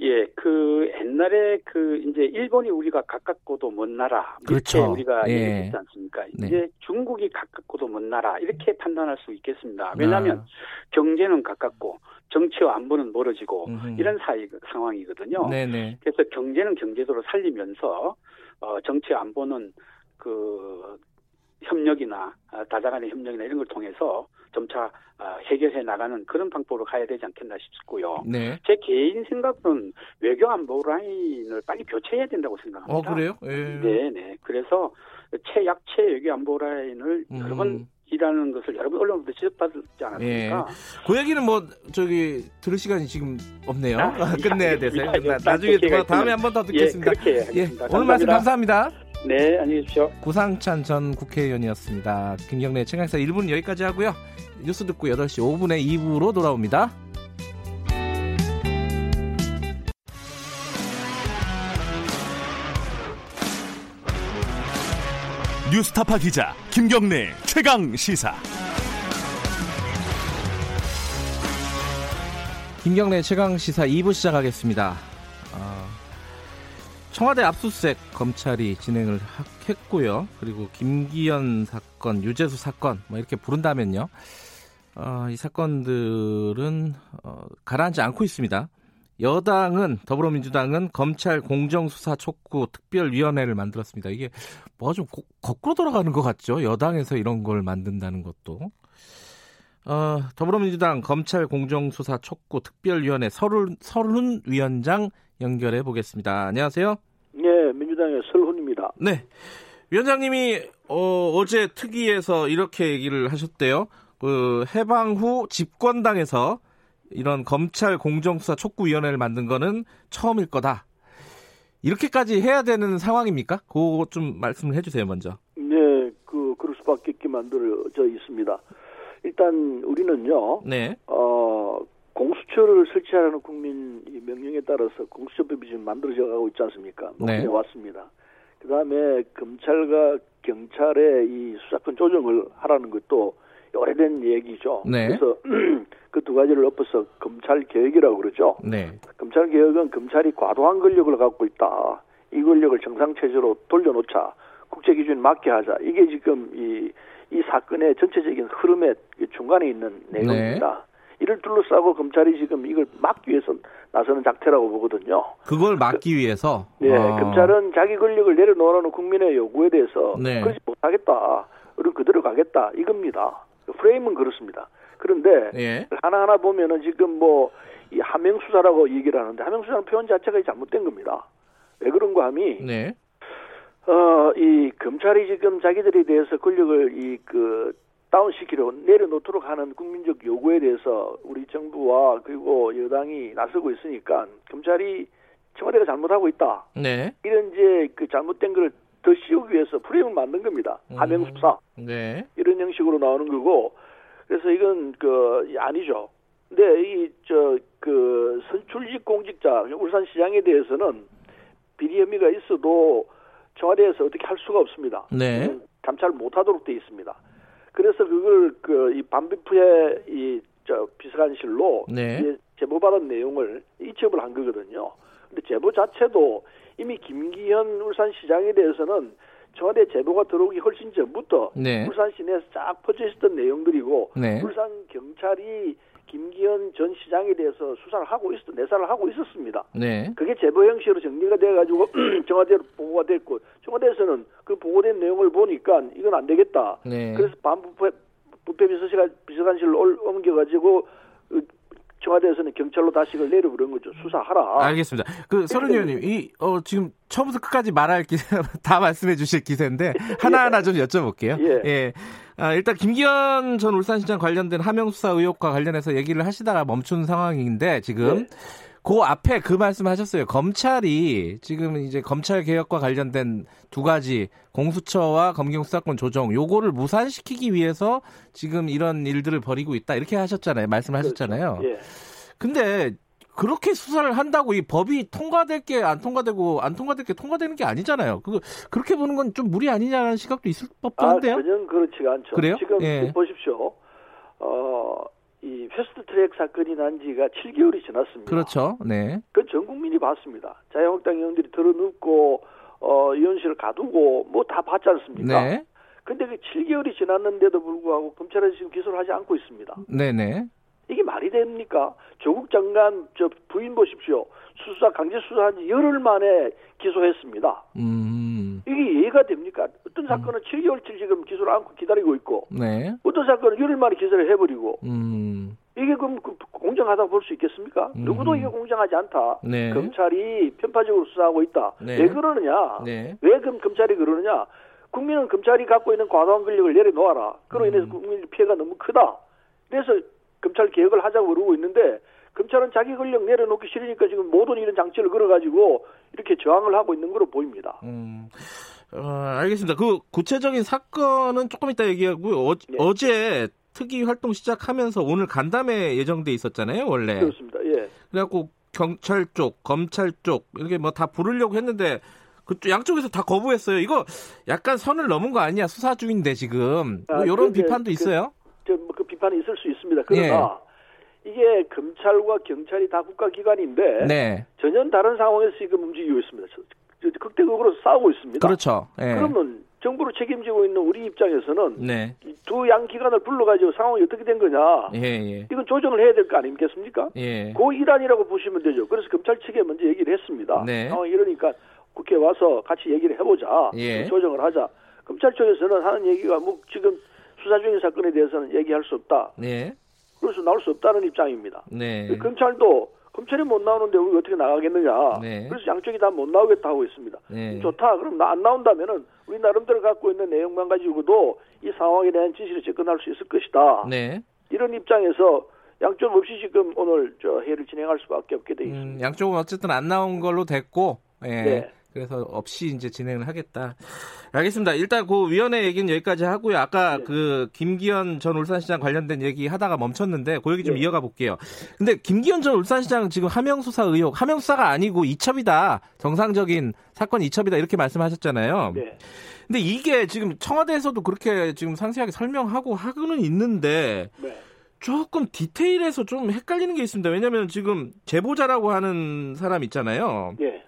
예, 그 옛날에 그 이제 일본이 우리가 가깝고도 먼 나라 이렇게 그렇죠. 우리가 예. 얘기했지 않습니까? 네. 이제 중국이 가깝고도 먼 나라 이렇게 판단할 수 있겠습니다. 왜냐하면 아. 경제는 가깝고 정치와 안보는 멀어지고 음흠. 이런 사이 상황이거든요. 네네. 그래서 경제는 경제도로 살리면서 어, 정치 안보는 그 협력이나 아, 다자간의 협력이나 이런 걸 통해서 점차 아, 해결해 나가는 그런 방법으로 가야 되지 않겠나 싶고요. 네. 제 개인 생각은 외교 안보 라인을 빨리 교체해야 된다고 생각합니다. 어, 그래요? 예. 네, 네. 그래서 최약체 외교 안보 라인을 음. 여러 번 이라는 것을 여러분 언론부터 지적받지 않았습니까? 예. 그 얘기는 뭐 저기 들을 시간이 지금 없네요. 아, 끝내야 돼서요. 나중에 누가 다음에 한 번 더 듣겠습니다. 예, 그렇게 예, 오늘 말씀 감사합니다. 네, 안녕히 계십시오. 구상찬 전 국회의원이었습니다. 김경래 최강사 1분 여기까지 하고요. 뉴스 듣고 8시 5분에 2부로 돌아옵니다. 뉴스타파 기자 김경래 최강 시사. 김경래 최강 시사 2부 시작하겠습니다. 어, 청와대 압수수색 검찰이 진행을 했고요. 그리고 김기현 사건, 유재수 사건 뭐 이렇게 부른다면요. 어, 이 사건들은 어, 가라앉지 않고 있습니다. 여당은 더불어민주당은 검찰 공정수사 촉구 특별위원회를 만들었습니다. 이게 뭐가 좀 고, 거꾸로 돌아가는 것 같죠? 여당에서 이런 걸 만든다는 것도. 어, 더불어민주당 검찰 공정수사 촉구 특별위원회 설훈, 설훈 위원장 연결해 보겠습니다. 안녕하세요. 네, 민주당의 설훈입니다. 네. 위원장님이 어, 어제 특위에서 이렇게 얘기를 하셨대요. 그 해방 후 집권당에서 이런 검찰 공정수사 촉구위원회를 만든 거는 처음일 거다. 이렇게까지 해야 되는 상황입니까? 그거 좀 말씀을 해주세요, 먼저. 네, 그 그럴 수밖에 없게 만들어져 있습니다. 일단 우리는요, 네, 어 공수처를 설치하라는 국민 명령에 따라서 공수처법이 지금 만들어져 가고 있지 않습니까? 네, 왔습니다. 그 다음에 검찰과 경찰의 이 수사권 조정을 하라는 것도 오래된 얘기죠. 네. 그래서 그 두 가지를 엎어서 검찰 개혁이라고 그러죠. 네. 검찰 개혁은 검찰이 과도한 권력을 갖고 있다. 이 권력을 정상 체제로 돌려놓자. 국제 기준 맞게 하자. 이게 지금 이, 이 사건의 전체적인 흐름의 중간에 있는 내용입니다. 네. 이를 둘러싸고 검찰이 지금 이걸 막기 위해서 나서는 작태라고 보거든요. 그걸 막기 위해서? 네, 아. 검찰은 자기 권력을 내려놓으라는 국민의 요구에 대해서 네. 그렇지 못하겠다. 우리 그대로 가겠다. 이겁니다. 프레임은 그렇습니다. 그런데 예. 하나하나 보면은 지금 뭐 이 하명 수사라고 얘기를 하는데 하명 수사는 표현 자체가 잘못된 겁니다. 왜 그런가 하면 네. 어, 이 검찰이 지금 자기들에 대해서 권력을 이그 다운시키려 내려놓도록 하는 국민적 요구에 대해서 우리 정부와 그리고 여당이 나서고 있으니까 검찰이 청와대가 잘못하고 있다. 네. 이런 이제 그 잘못된 거를 더 씌우기 위해서 프레임을 만든 겁니다. 음. 하명 수사. 네. 이런 형식으로 나오는 거고 그래서 이건 그 아니죠. 근데 이 저 그 선출직 공직자 울산시장에 대해서는 비리 혐의가 있어도 청와대에서 어떻게 할 수가 없습니다. 네. 음, 감찰 못하도록 돼 있습니다. 그래서 그걸 그 이 반비프의 이 저 비서관실로 네. 제보받은 내용을 이첩을 한 거거든요. 근데 제보 자체도 이미 김기현 울산시장에 대해서는 청와대 제보가 들어오기 훨씬 전부터 네. 울산 시내에서 쫙 퍼져 있었던 내용들이고 네. 울산 경찰이 김기현 전 시장에 대해서 수사를 하고 있었, 내사를 하고 있었습니다. 네. 그게 제보 형식으로 정리가 돼가지고 청와대로 보고가 됐고 청와대에서는 그 보고된 내용을 보니까 이건 안 되겠다. 네. 그래서 반부패 부패 비서실가 비서관실로 옮겨가지고 청와대에서는 경찰로 다시 그걸 내려부른 거죠. 수사하라. 알겠습니다. 그 서른 의원님, 이, 어, 지금 처음부터 끝까지 말할 기세, 다 말씀해 주실 기세인데, 하나하나 좀 여쭤볼게요. 예. 예. 아, 일단 김기현 전 울산시장 관련된 하명수사 의혹과 관련해서 얘기를 하시다가 멈춘 상황인데, 지금. 예. 그 앞에 그 말씀하셨어요. 검찰이 지금 이제 검찰 개혁과 관련된 두 가지 공수처와 검경 수사권 조정 요거를 무산시키기 위해서 지금 이런 일들을 벌이고 있다 이렇게 하셨잖아요. 말씀하셨잖아요. 그렇죠. 예. 근데 그렇게 수사를 한다고 이 법이 통과될 게 안 통과되고 안 통과될 게 통과되는 게 아니잖아요. 그 그렇게 보는 건 좀 무리 아니냐는 시각도 있을 법도 아, 한데요. 아, 전혀 그렇지가 않죠. 그래요? 지금 예. 보십시오. 어, 이 패스트 트랙 사건이 난 지가 7개월이 지났습니다. 그렇죠. 네. 그 전 국민이 봤습니다. 자유한국당 의원들이 들어눕고 어 의원실을 가두고 뭐 다 봤지 않습니까? 네. 근데 그 7개월이 지났는데도 불구하고 검찰은 지금 기소를 하지 않고 있습니다. 네네. 이게 말이 됩니까? 조국 장관 저 부인 보십시오. 수사 강제 수사한 지 열흘 만에 기소했습니다. 음. 이게 이해가 됩니까? 어떤 음. 사건은 음. 7개월치 지금 기소를 않고 기다리고 있고, 네. 어떤 사건은 열흘 만에 기소를 해버리고, 음. 이게 그럼 그 공정하다고 볼 수 있겠습니까? 음. 누구도 이게 공정하지 않다. 네. 검찰이 편파적으로 수사하고 있다. 네. 왜 그러느냐? 네. 왜 그럼 검찰이 그러느냐? 국민은 검찰이 갖고 있는 과도한 권력을 내려놓아라. 그로 인해서 음. 국민 피해가 너무 크다. 그래서 검찰 개혁을 하자고 그러고 있는데 검찰은 자기 권력 내려놓기 싫으니까 지금 모든 이런 장치를 걸어가지고 이렇게 저항을 하고 있는 걸로 보입니다. 음. 어, 알겠습니다. 그 구체적인 사건은 조금 이따 얘기하고요. 어, 네. 어제 특위 활동 시작하면서 오늘 간담회 예정돼 있었잖아요, 원래. 그렇습니다. 예. 그래갖고 경찰 쪽, 검찰 쪽 이렇게 뭐 다 부르려고 했는데 그쪽 양쪽에서 다 거부했어요. 이거 약간 선을 넘은 거 아니야? 수사 중인데 지금 아, 뭐 이런 비판도 그, 있어요. 그, 그 비판이 있을 수 있습니다. 그러나 예. 이게 검찰과 경찰이 다 국가기관인데 네. 전혀 다른 상황에서 지금 움직이고 있습니다. 극대극으로 싸우고 있습니다. 그렇죠. 예. 그러면 정부를 책임지고 있는 우리 입장에서는 네. 두양 기관을 불러가지고 상황이 어떻게 된 거냐. 예, 예. 이건 조정을 해야 될 거 아니겠습니까? 예. 그 일환이라고 보시면 되죠. 그래서 검찰 측에 먼저 얘기를 했습니다. 네. 상황이 이러니까 국회 와서 같이 얘기를 해보자. 예. 조정을 하자. 검찰 쪽에서는 하는 얘기가 뭐 지금 수사 중인 사건에 대해서는 얘기할 수 없다. 네. 그래서 나올 수 없다는 입장입니다. 네. 검찰도 검찰이 못 나오는데 우리 어떻게 나가겠느냐. 네. 그래서 양쪽이 다 못 나오겠다 하고 있습니다. 네. 좋다. 그럼 안 나온다면은 우리 나름대로 갖고 있는 내용만 가지고도 이 상황에 대한 지시를 접근할 수 있을 것이다. 네. 이런 입장에서 양쪽 없이 지금 오늘 저 회의를 진행할 수밖에 없게 돼 있습니다. 음, 양쪽은 어쨌든 안 나온 걸로 됐고, 예. 네. 그래서 없이 이제 진행을 하겠다. 알겠습니다. 일단 그 위원회 얘기는 여기까지 하고요. 아까 네. 그 김기현 전 울산시장 관련된 얘기 하다가 멈췄는데 그 얘기 좀 네. 이어가 볼게요. 근데 김기현 전 울산시장 지금 하명 수사 의혹, 하명 수사가 아니고 이첩이다. 정상적인 사건 이첩이다 이렇게 말씀하셨잖아요. 네. 근데 이게 지금 청와대에서도 그렇게 지금 상세하게 설명하고 하고는 있는데 네. 조금 디테일해서 좀 헷갈리는 게 있습니다. 왜냐하면 지금 제보자라고 하는 사람 있잖아요. 네.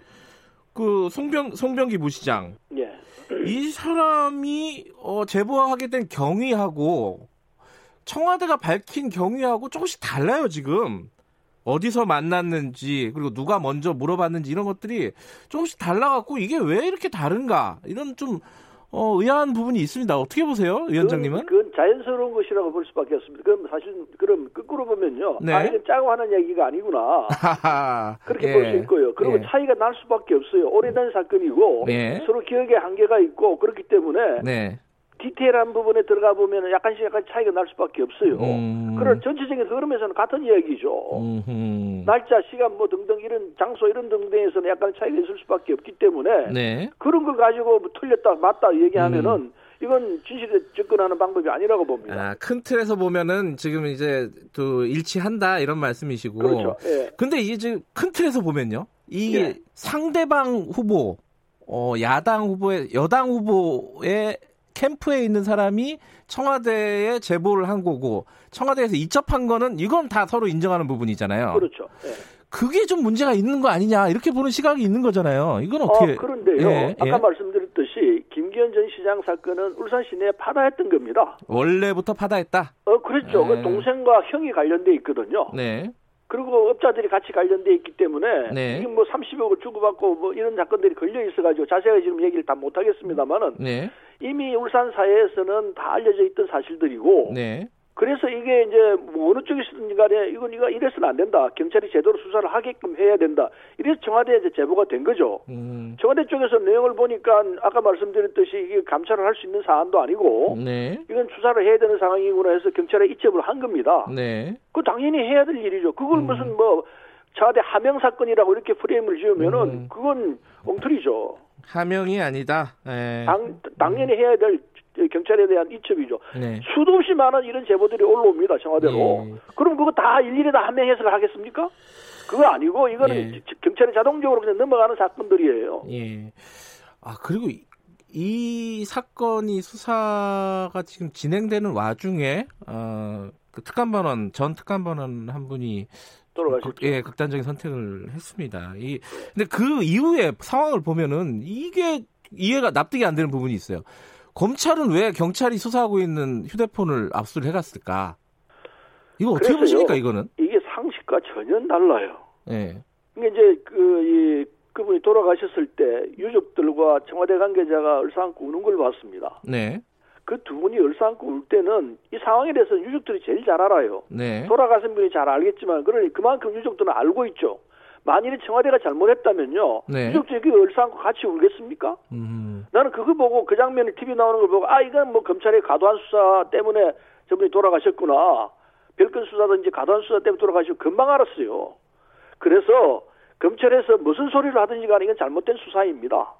그 송병 송병기 부시장. 예. 이 사람이 어, 제보하게 된 경위하고 청와대가 밝힌 경위하고 조금씩 달라요 지금. 어디서 만났는지 그리고 누가 먼저 물어봤는지 이런 것들이 조금씩 달라갖고 이게 왜 이렇게 다른가 이런 좀 어, 의아한 부분이 있습니다. 어떻게 보세요, 위원장님은? 그건, 그건 자연스러운 것이라고 볼 수밖에 없습니다. 그럼 사실 그럼 거꾸로 보면요, 네. 아 이건 짜고 하는 얘기가 아니구나 그렇게 예. 볼수 있고요. 그리고 예. 차이가 날 수밖에 없어요. 오래된 사건이고 네. 서로 기억에 한계가 있고 그렇기 때문에 네. 디테일한 부분에 들어가 보면 약간씩 약간 차이가 날 수밖에 없어요. 음. 그런 전체적인 흐름에서는 같은 이야기죠. 음흠. 날짜, 시간 뭐 등등 이런 장소 이런 등등에서는 약간 차이가 있을 수밖에 없기 때문에 네. 그런 걸 가지고 뭐 틀렸다 맞다 얘기하면은 음. 이건 진실에 접근하는 방법이 아니라고 봅니다. 아, 큰 틀에서 보면은 지금 이제 또 일치한다 이런 말씀이시고. 그렇죠. 예. 근데 이게 지금 큰 틀에서 보면요. 이 예. 상대방 후보 어, 야당 후보의 여당 후보의 캠프에 있는 사람이 청와대에 제보를 한 거고 청와대에서 이첩한 거는 이건 다 서로 인정하는 부분이잖아요. 그렇죠. 네. 그게 좀 문제가 있는 거 아니냐 이렇게 보는 시각이 있는 거잖아요. 이건 어떻게? 어, 그런데요. 예, 아까 예. 말씀드렸듯이 김기현 전 시장 사건은 울산 시내에 파다했던 겁니다. 원래부터 파다했다. 어 그렇죠. 그 예. 그 동생과 형이 관련돼 있거든요. 네. 그리고 업자들이 같이 관련돼 있기 때문에 네. 지금 뭐 30억을 주고받고 뭐 이런 사건들이 걸려 있어가지고 자세하게 지금 얘기를 다 못하겠습니다만은 네. 이미 울산 사회에서는 다 알려져 있던 사실들이고 네. 그래서 이게 이제 뭐 어느 쪽이든지 간에 이건 이거 이래서는 안 된다. 경찰이 제대로 수사를 하게끔 해야 된다. 이래서 청와대에 이제 제보가 된 거죠. 음. 청와대 쪽에서 내용을 보니까 아까 말씀드렸듯이 이게 감찰을 할 수 있는 사안도 아니고 네. 이건 수사를 해야 되는 상황이구나 해서 경찰에 이첩을 한 겁니다. 네. 그 당연히 해야 될 일이죠. 그걸 음. 무슨 뭐 청와대 하명 사건이라고 이렇게 프레임을 지으면은 음. 그건 엉터리죠. 하명이 아니다. 에. 당, 당연히 해야 될 경찰에 대한 이첩이죠. 네. 수도 없이 많은 이런 제보들이 올라옵니다 청와대로. 예. 그럼 그거 다 일일이 다 한명 해석을 하겠습니까? 그거 아니고 이거는 예. 경찰이 자동적으로 그냥 넘어가는 사건들이에요. 예. 아 그리고 이, 이 사건이 수사가 지금 진행되는 와중에 어, 그 특감반원 전 특감반원 한 분이 돌아가셨죠. 예, 극단적인 선택을 했습니다. 이 근데 그 이후에 상황을 보면은 이게 이해가 납득이 안 되는 부분이 있어요. 검찰은 왜 경찰이 수사하고 있는 휴대폰을 압수를 해갔을까? 이거 어떻게 보십니까 이거는? 이게 상식과 전혀 달라요. 예. 이게 이제 그 이 그분이 돌아가셨을 때 유족들과 청와대 관계자가 얼싸안고 우는 걸 봤습니다. 네. 그 두 분이 얼싸안고 울 때는 이 상황에 대해서 유족들이 제일 잘 알아요. 네. 돌아가신 분이 잘 알겠지만 그러니 그만큼 유족들은 알고 있죠. 만일에 청와대가 잘못했다면요. 네. 유족들이 얼싸안고 같이 울겠습니까? 음. 음. 나는 그거 보고 그 장면이 TV 나오는 걸 보고 아 이건 뭐 검찰의 과도한 수사 때문에 저분이 돌아가셨구나. 별건 수사든지 과도한 수사 때문에 돌아가시고 금방 알았어요. 그래서 검찰에서 무슨 소리를 하든지 간에 이건 잘못된 수사입니다.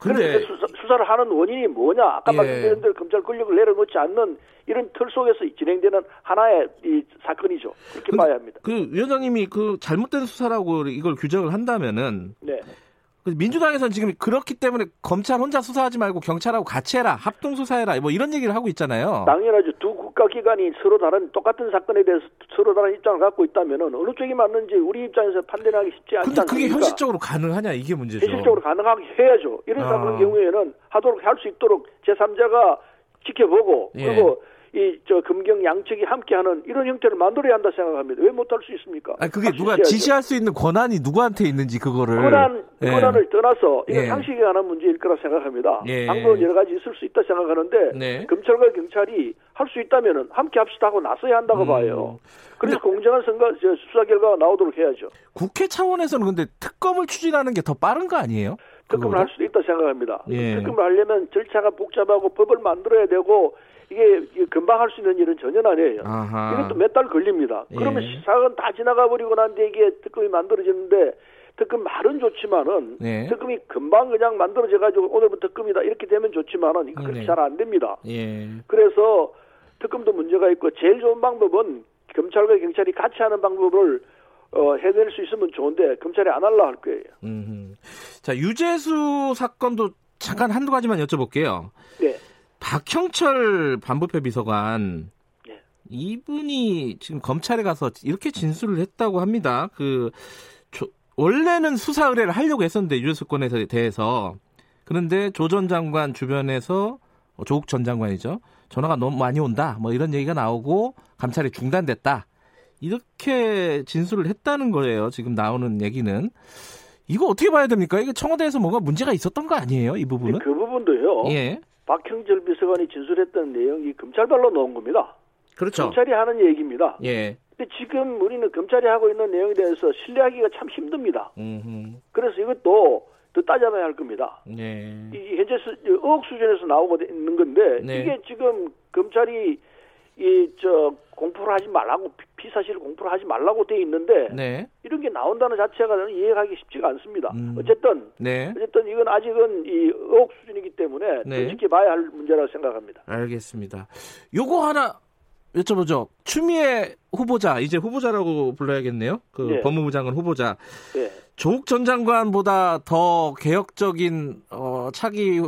근데 수사, 수사 를 하는 원인이 뭐냐? 아까 예. 말씀드린 대로 검찰 권력을 내려놓지 않는 이런 틀 속에서 진행되는 하나의 이 사건이죠. 그렇게 봐야 합니다. 그 위원장님이 그 잘못된 수사라고 이걸 규정을 한다면은 네. 민주당에서는 지금 그렇기 때문에 검찰 혼자 수사하지 말고 경찰하고 같이 해라, 합동 수사해라, 뭐 이런 얘기를 하고 있잖아요. 당연하죠. 두 국가기관이 서로 다른 똑같은 사건에 대해서 서로 다른 입장을 갖고 있다면 어느 쪽이 맞는지 우리 입장에서 판단하기 쉽지 않지 근데 그게 현실적으로 가능하냐 이게 문제죠. 현실적으로 가능하게 해야죠. 이런 아. 경우에는 하도록 할 수 있도록 제3자가 지켜보고 예. 그리고 이 저 금경 양측이 함께하는 이런 형태를 만들어야 한다 생각합니다. 왜 못할 수 있습니까? 아 그게 누가 지시할 수 있는 권한이 누구한테 있는지 그거를 권한 예. 권한을 떠나서 이건 예. 상식에 관한 문제일 거라 생각합니다. 예. 방법은 여러 가지 있을 수 있다 생각하는데 네. 검찰과 경찰이 할 수 있다면은 함께 합시다 하고 나서야 한다고 음. 봐요. 그래서 공정한 선거 수사 결과가 나오도록 해야죠. 국회 차원에서는 근데 특검을 추진하는 게 더 빠른 거 아니에요? 특검을 할 수도 있다 생각합니다. 예. 특검을 하려면 절차가 복잡하고 법을 만들어야 되고 이게 금방 할 수 있는 일은 전혀 아니에요. 아하. 이것도 몇 달 걸립니다. 예. 그러면 사건 다 지나가 버리고 난 뒤에 이게 특검이 만들어지는데 특검 말은 좋지만은 예. 특검이 금방 그냥 만들어져 가지고 오늘부터 특검이다 이렇게 되면 좋지만은 이거 그렇게 네. 잘안 됩니다. 예. 그래서 특검도 문제가 있고 제일 좋은 방법은 검찰과 경찰이 같이 하는 방법을 어, 해낼 수 있으면 좋은데 검찰이 안 할라 할 거예요. 음흠. 자 유재수 사건도 잠깐 한두 가지만 여쭤볼게요. 네. 박형철 반부패 비서관 네. 이분이 지금 검찰에 가서 이렇게 진술을 했다고 합니다. 그 조, 원래는 수사 의뢰를 하려고 했었는데 유재수 건에 대해서 그런데 조 전 장관 주변에서 어, 조국 전 장관이죠. 전화가 너무 많이 온다. 뭐 이런 얘기가 나오고 감찰이 중단됐다. 이렇게 진술을 했다는 거예요. 지금 나오는 얘기는. 이거 어떻게 봐야 됩니까? 이게 청와대에서 뭔가 문제가 있었던 거 아니에요? 이 부분은? 네, 그 부분도요. 예. 박형철 비서관이 진술했던 내용이 검찰발로 나온 겁니다. 그렇죠. 검찰이 하는 얘기입니다. 예. 근데 지금 우리는 검찰이 하고 있는 내용에 대해서 신뢰하기가 참 힘듭니다. 음흠. 그래서 이것도 더 따져봐야 할 겁니다. 네. 이 현재 수, 의혹 수준에서 나오고 있는 건데 네. 이게 지금 검찰이 이 저 공포를 하지 말라고 피사실을 공포를 하지 말라고 돼 있는데 네. 이런 게 나온다는 자체가 저는 이해하기 쉽지가 않습니다. 음. 어쨌든 네. 어쨌든 이건 아직은 이 의혹 수준이기 때문에 네. 더 지켜봐야 할 문제라고 생각합니다. 알겠습니다. 요거 하나 여쭤보죠. 추미애 후보자 이제 후보자라고 불러야겠네요. 그 네. 법무부 장관 후보자. 네. 조국 전 장관보다 더 개혁적인 어, 차기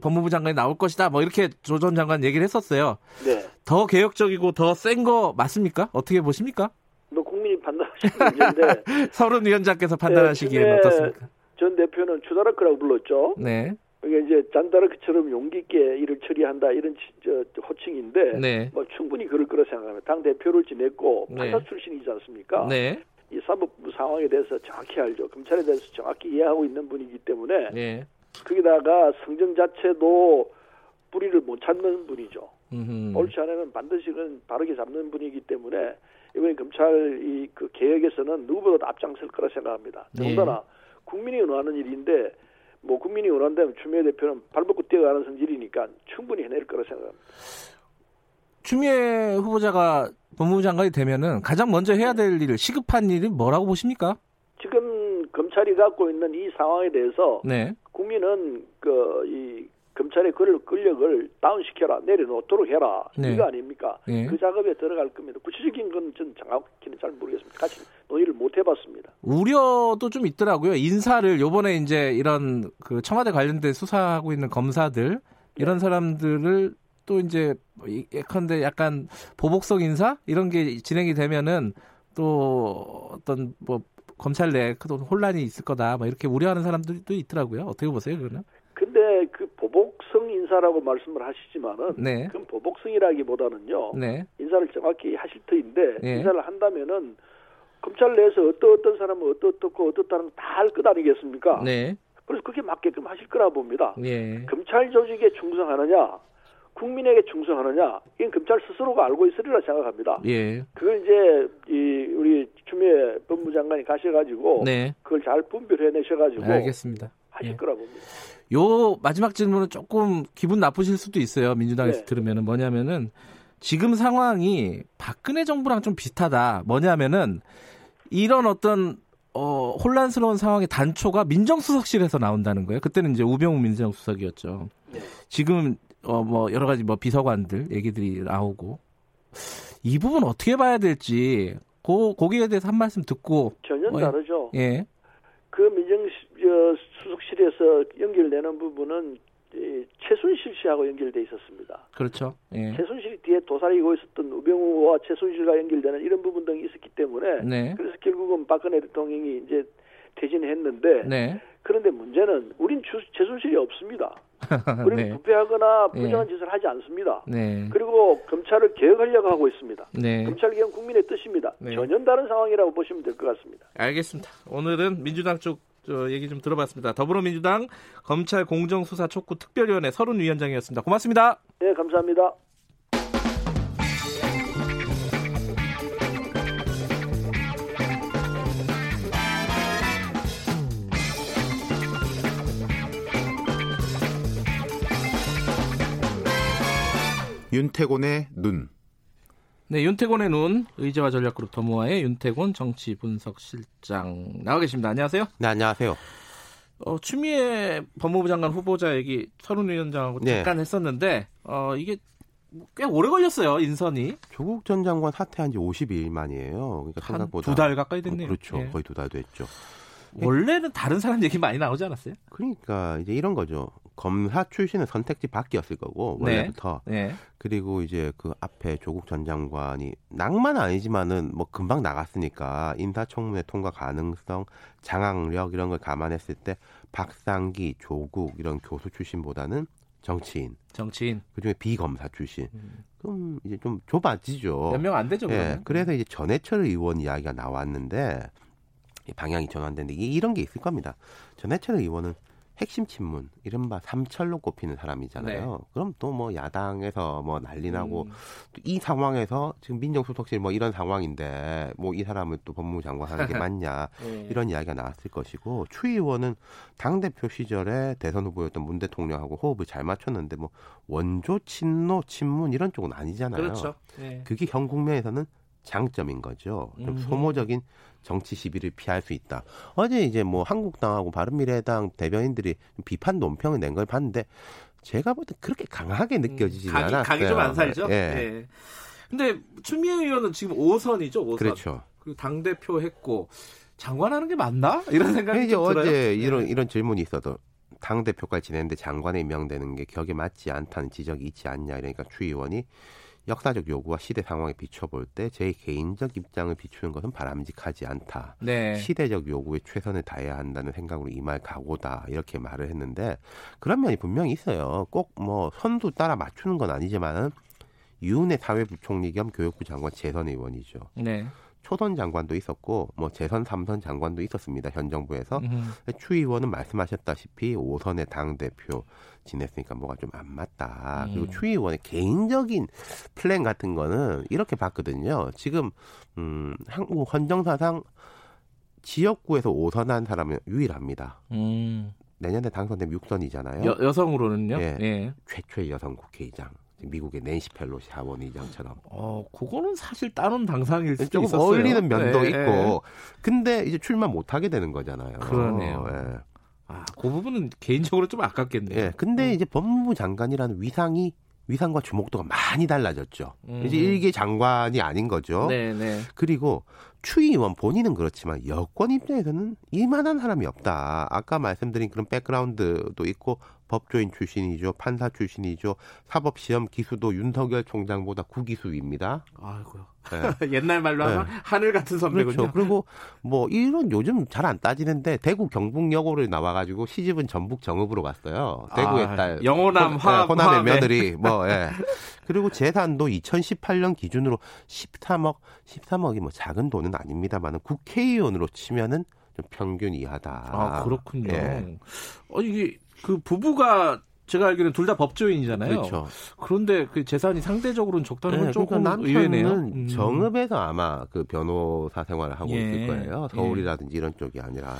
법무부 장관이 나올 것이다. 뭐 이렇게 조 전 장관 얘기를 했었어요. 네. 더 개혁적이고 더 센 거 맞습니까? 어떻게 보십니까? 뭐 국민이 판단하시는 문제인데 서른 위원장께서 판단하시기에는 네, 어떻습니까? 전 대표는 추다라크라고 불렀죠. 네. 이게 이제 잔다르크처럼 용기 있게 일을 처리한다 이런 저, 호칭인데 네. 뭐 충분히 그럴 거라 생각합니다. 당 대표를 지냈고 네. 판사 출신이지 않습니까? 네. 이 사법부 상황에 대해서 정확히 알죠. 검찰에 대해서 정확히 이해하고 있는 분이기 때문에 네. 거기다가 성정 자체도 뿌리를 못 찾는 분이죠. 음흠. 옳지 않으면 반드시 그 바르게 잡는 분이기 때문에 이번에 검찰 이 그 개혁에서는 누구보다 앞장설 거라 생각합니다. 네. 더군다나 국민이 원하는 일인데 뭐 국민이 원한다면 추미애 대표는 발벗고 뛰어가는 성질이니까 충분히 해낼 거라 생각합니다. 추미애 후보자가 법무부 장관이 되면은 가장 먼저 해야 될 일을 시급한 일이 뭐라고 보십니까? 지금 검찰이 갖고 있는 이 상황에 대해서 네. 국민은 그 이 검찰의 권력을 다운시켜라 내려놓도록 해라 네. 이거 아닙니까? 네. 그 작업에 들어갈 겁니다. 구체적인 건 전 정확히는 잘 모르겠습니다. 같이 논의를 못 해봤습니다. 우려도 좀 있더라고요. 인사를 요번에 이제 이런 그 청와대 관련된 수사하고 있는 검사들 이런 네. 사람들을 또 이제 예컨대 약간 보복성 인사 이런 게 진행이 되면은 또 어떤 뭐 검찰 내에 혼란이 있을 거다 뭐 이렇게 우려하는 사람들도 있더라고요. 어떻게 보세요, 그거는? 근데 그 보복성 인사라고 말씀을 하시지만은 네. 그건 보복성이라기보다는요. 네. 인사를 정확히 하실 터인데 네. 인사를 한다면은 검찰 내에서 어떤 어떤 사람은 어떻고 어떻다는 다할 것 아니겠습니까? 네. 그래서 그게 맞게끔 하실 거라 봅니다. 네. 검찰 조직에 충성하느냐, 국민에게 충성하느냐, 이건 검찰 스스로가 알고 있으리라 생각합니다. 예. 그걸 이제 이 우리 추미애 법무장관이 가셔가지고 네. 그걸 잘 분별해내셔가지고 알겠습니다. 하실 예. 거라 봅니다. 요 마지막 질문은 조금 기분 나쁘실 수도 있어요. 민주당에서 네. 들으면은 뭐냐면은 지금 상황이 박근혜 정부랑 좀 비슷하다. 뭐냐면은 이런 어떤 어, 혼란스러운 상황의 단초가 민정수석실에서 나온다는 거예요. 그때는 이제 우병우 민정수석이었죠. 네. 지금 어, 뭐 여러 가지 뭐 비서관들 얘기들이 나오고 이 부분 어떻게 봐야 될지 고, 거기에 대해서 한 말씀 듣고 전혀 어, 다르죠. 예. 그 민정 수석실에서 연결되는 부분은 최순실 씨하고 연결돼 있었습니다. 그렇죠. 예. 최순실 뒤에 도사리고 있었던 우병우와 최순실과 연결되는 이런 부분 등이 있었기 때문에 네. 그래서 결국은 박근혜 대통령이 이제 퇴진했는데 네. 그런데 문제는 우린 주, 최순실이 없습니다. 우리는 네. 부패하거나 부정한 네. 짓을 하지 않습니다. 네. 그리고 검찰을 개혁하려고 하고 있습니다. 네. 검찰 개혁 국민의 뜻입니다. 네. 전혀 다른 상황이라고 보시면 될 것 같습니다. 알겠습니다. 오늘은 민주당 쪽 얘기 좀 들어봤습니다. 더불어민주당 검찰 공정수사 촉구 특별위원회 서른 위원장이었습니다. 고맙습니다. 네, 감사합니다. 윤태곤의 눈. 네, 윤태곤의 눈 의제와 전략그룹 더모아의 윤태곤 정치 분석 실장 나와 계십니다. 안녕하세요. 네, 안녕하세요. 어, 추미애 법무부 장관 후보자 얘기 서른 위원장하고 네. 잠깐 했었는데 어, 이게 꽤 오래 걸렸어요 인선이. 조국 전 장관 사퇴한 지 52일 만이에요. 그러니까 생각보다 두 달 가까이 됐네요. 어, 그렇죠, 네. 거의 두 달 됐죠. 원래는 다른 사람 얘기 많이 나오지 않았어요? 그러니까 이제 이런 거죠. 검사 출신은 선택지 밖이었을 거고 네. 원래부터 네. 네. 그리고 이제 그 앞에 조국 전 장관이 낭만 아니지만은 뭐 금방 나갔으니까 인사청문회 통과 가능성, 장악력 이런 걸 감안했을 때 박상기, 조국 이런 교수 출신보다는 정치인, 정치인 그중에 비검사 출신. 음. 그럼 이제 좀 좁아지죠. 몇 명 안 되죠. 예. 그래서 이제 전해철 의원 이야기가 나왔는데 방향이 전환되는데 이런 게 있을 겁니다. 전해철 의원은 핵심 친문, 이른바 삼철로 꼽히는 사람이잖아요. 네. 그럼 또 뭐 야당에서 뭐 난리나고 음. 이 상황에서 지금 민정수석실 뭐 이런 상황인데 뭐 이 사람을 또 법무부 장관 하는 게 맞냐 네. 이런 이야기가 나왔을 것이고 추 의원은 당 대표 시절에 대선 후보였던 문 대통령하고 호흡을 잘 맞췄는데 뭐 원조 친노 친문 이런 쪽은 아니잖아요. 그렇죠. 네. 그게 현 국면에서는 장점인 거죠. 좀 소모적인 정치 시비를 피할 수 있다. 어제 이제 뭐 한국당하고 바른미래당 대변인들이 비판 논평을 낸 걸 봤는데 제가 볼때 그렇게 강하게 음, 느껴지지 음, 않았어요. 각이 좀 안 살죠. 예. 예. 근데 추미애 의원은 지금 5선이죠. 5선. 그렇죠. 그리고 당 대표 했고 장관하는 게 맞나? 이런 생각이 좀 어제 들어요. 이런 네. 이런 질문이 있어도 당 대표까지 지냈는데 장관에 임명되는 게 격에 맞지 않다는 지적이 있지 않냐 이러니까 추 의원이 역사적 요구와 시대 상황에 비춰볼 때 제 개인적 입장을 비추는 것은 바람직하지 않다. 네. 시대적 요구에 최선을 다해야 한다는 생각으로 임할 각오다. 이렇게 말을 했는데 그런 면이 분명히 있어요. 꼭 뭐 선두 따라 맞추는 건 아니지만은 유은혜 사회부총리 겸 교육부 장관 재선 의원이죠. 네. 초선 장관도 있었고 뭐 재선 삼선 장관도 있었습니다. 현 정부에서 음. 추 의원은 말씀하셨다시피 5선의 당 대표 지냈으니까 뭐가 좀 안 맞다. 음. 그리고 추 의원의 개인적인 플랜 같은 거는 이렇게 봤거든요. 지금 음 한국 헌정사상 지역구에서 5선한 사람은 유일합니다. 음. 내년에 당선되면 6선이잖아요. 여, 여성으로는요? 예. 예. 최초의 여성 국회의장. 미국의 낸시 펠로시 하원 의장처럼. 어, 그거는 사실 다른 당상일 수도 조금 있었어요. 어울리는 면도 네, 있고. 근데 이제 출마 못 하게 되는 거잖아요. 그러네요. 예. 아, 그 부분은 개인적으로 좀 아깝겠네요. 예. 근데 음. 이제 법무부 장관이라는 위상이 위상과 주목도가 많이 달라졌죠. 음. 이제 일개 장관이 아닌 거죠. 네, 네. 그리고 추 의원 본인은 그렇지만 여권 입장에서는 이만한 사람이 없다. 아까 말씀드린 그런 백그라운드도 있고 법조인 출신이죠. 판사 출신이죠. 사법시험 기수도 윤석열 총장보다 구기수입니다. 아이고요. 네. 옛날 말로 하면 네. 하늘 같은 선배군요. 그렇죠. 그리고 뭐 이런 요즘 잘 안 따지는데 대구 경북여고를 나와가지고 시집은 전북 정읍으로 갔어요. 대구의 아, 딸 영호남 화 호 남의 화, 며느리 뭐 예. 그리고 재산도 2018년 기준으로 13억 13억이 뭐 작은 돈은 아닙니다만은 국회의원으로 치면은 좀 평균 이하다. 아 그렇군요. 예. 어 이게 그 부부가 제가 알기로는 둘 다 법조인이잖아요. 그렇죠. 그런데 그 재산이 상대적으로는 적다는 건 네, 조금 그러니까 의외네요. 음. 정읍에서 아마 그 변호사 생활을 하고 예. 있을 거예요. 서울이라든지 예. 이런 쪽이 아니라.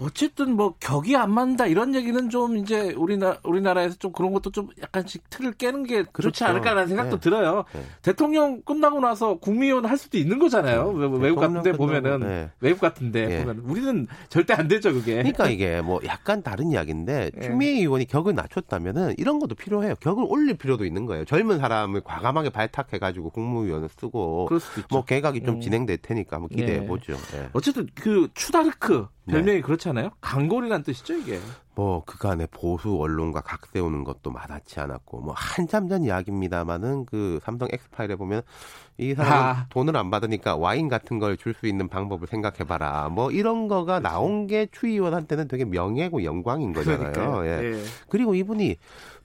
어쨌든 뭐 격이 안 맞는다 이런 얘기는 좀 이제 우리나 우리나라에서 좀 그런 것도 좀 약간씩 틀을 깨는 게 그렇죠. 좋지 않을까라는 생각도 네. 들어요. 네. 대통령 끝나고 나서 국민의원 할 수도 있는 거잖아요. 네. 외국 같은데 보면은 네. 외국 같은데 네. 보면 우리는 절대 안 되죠 그게. 그러니까 이게 뭐 약간 다른 이야기인데 네. 추미애 의원이 격을 낮췄다면은 이런 것도 필요해요. 격을 올릴 필요도 있는 거예요. 젊은 사람을 과감하게 발탁해가지고 국무위원을 쓰고 뭐 개각이 좀 음. 진행될 테니까 한번 기대해 보죠. 어쨌든 그 추다르크 별명이 네. 그렇잖아요. 강골이란 뜻이죠, 이게. 뭐 그간의 보수 언론과 각 세우는 것도 마다치 않았고 뭐 한참 전 이야기입니다만은 그 삼성 엑스파일에 보면 이 사람 아. 돈을 안 받으니까 와인 같은 걸 줄 수 있는 방법을 생각해봐라. 뭐 이런 거가. 나온 게 추의원한테는 되게 명예고 영광인 거잖아요. 예. 예. 그리고 이분이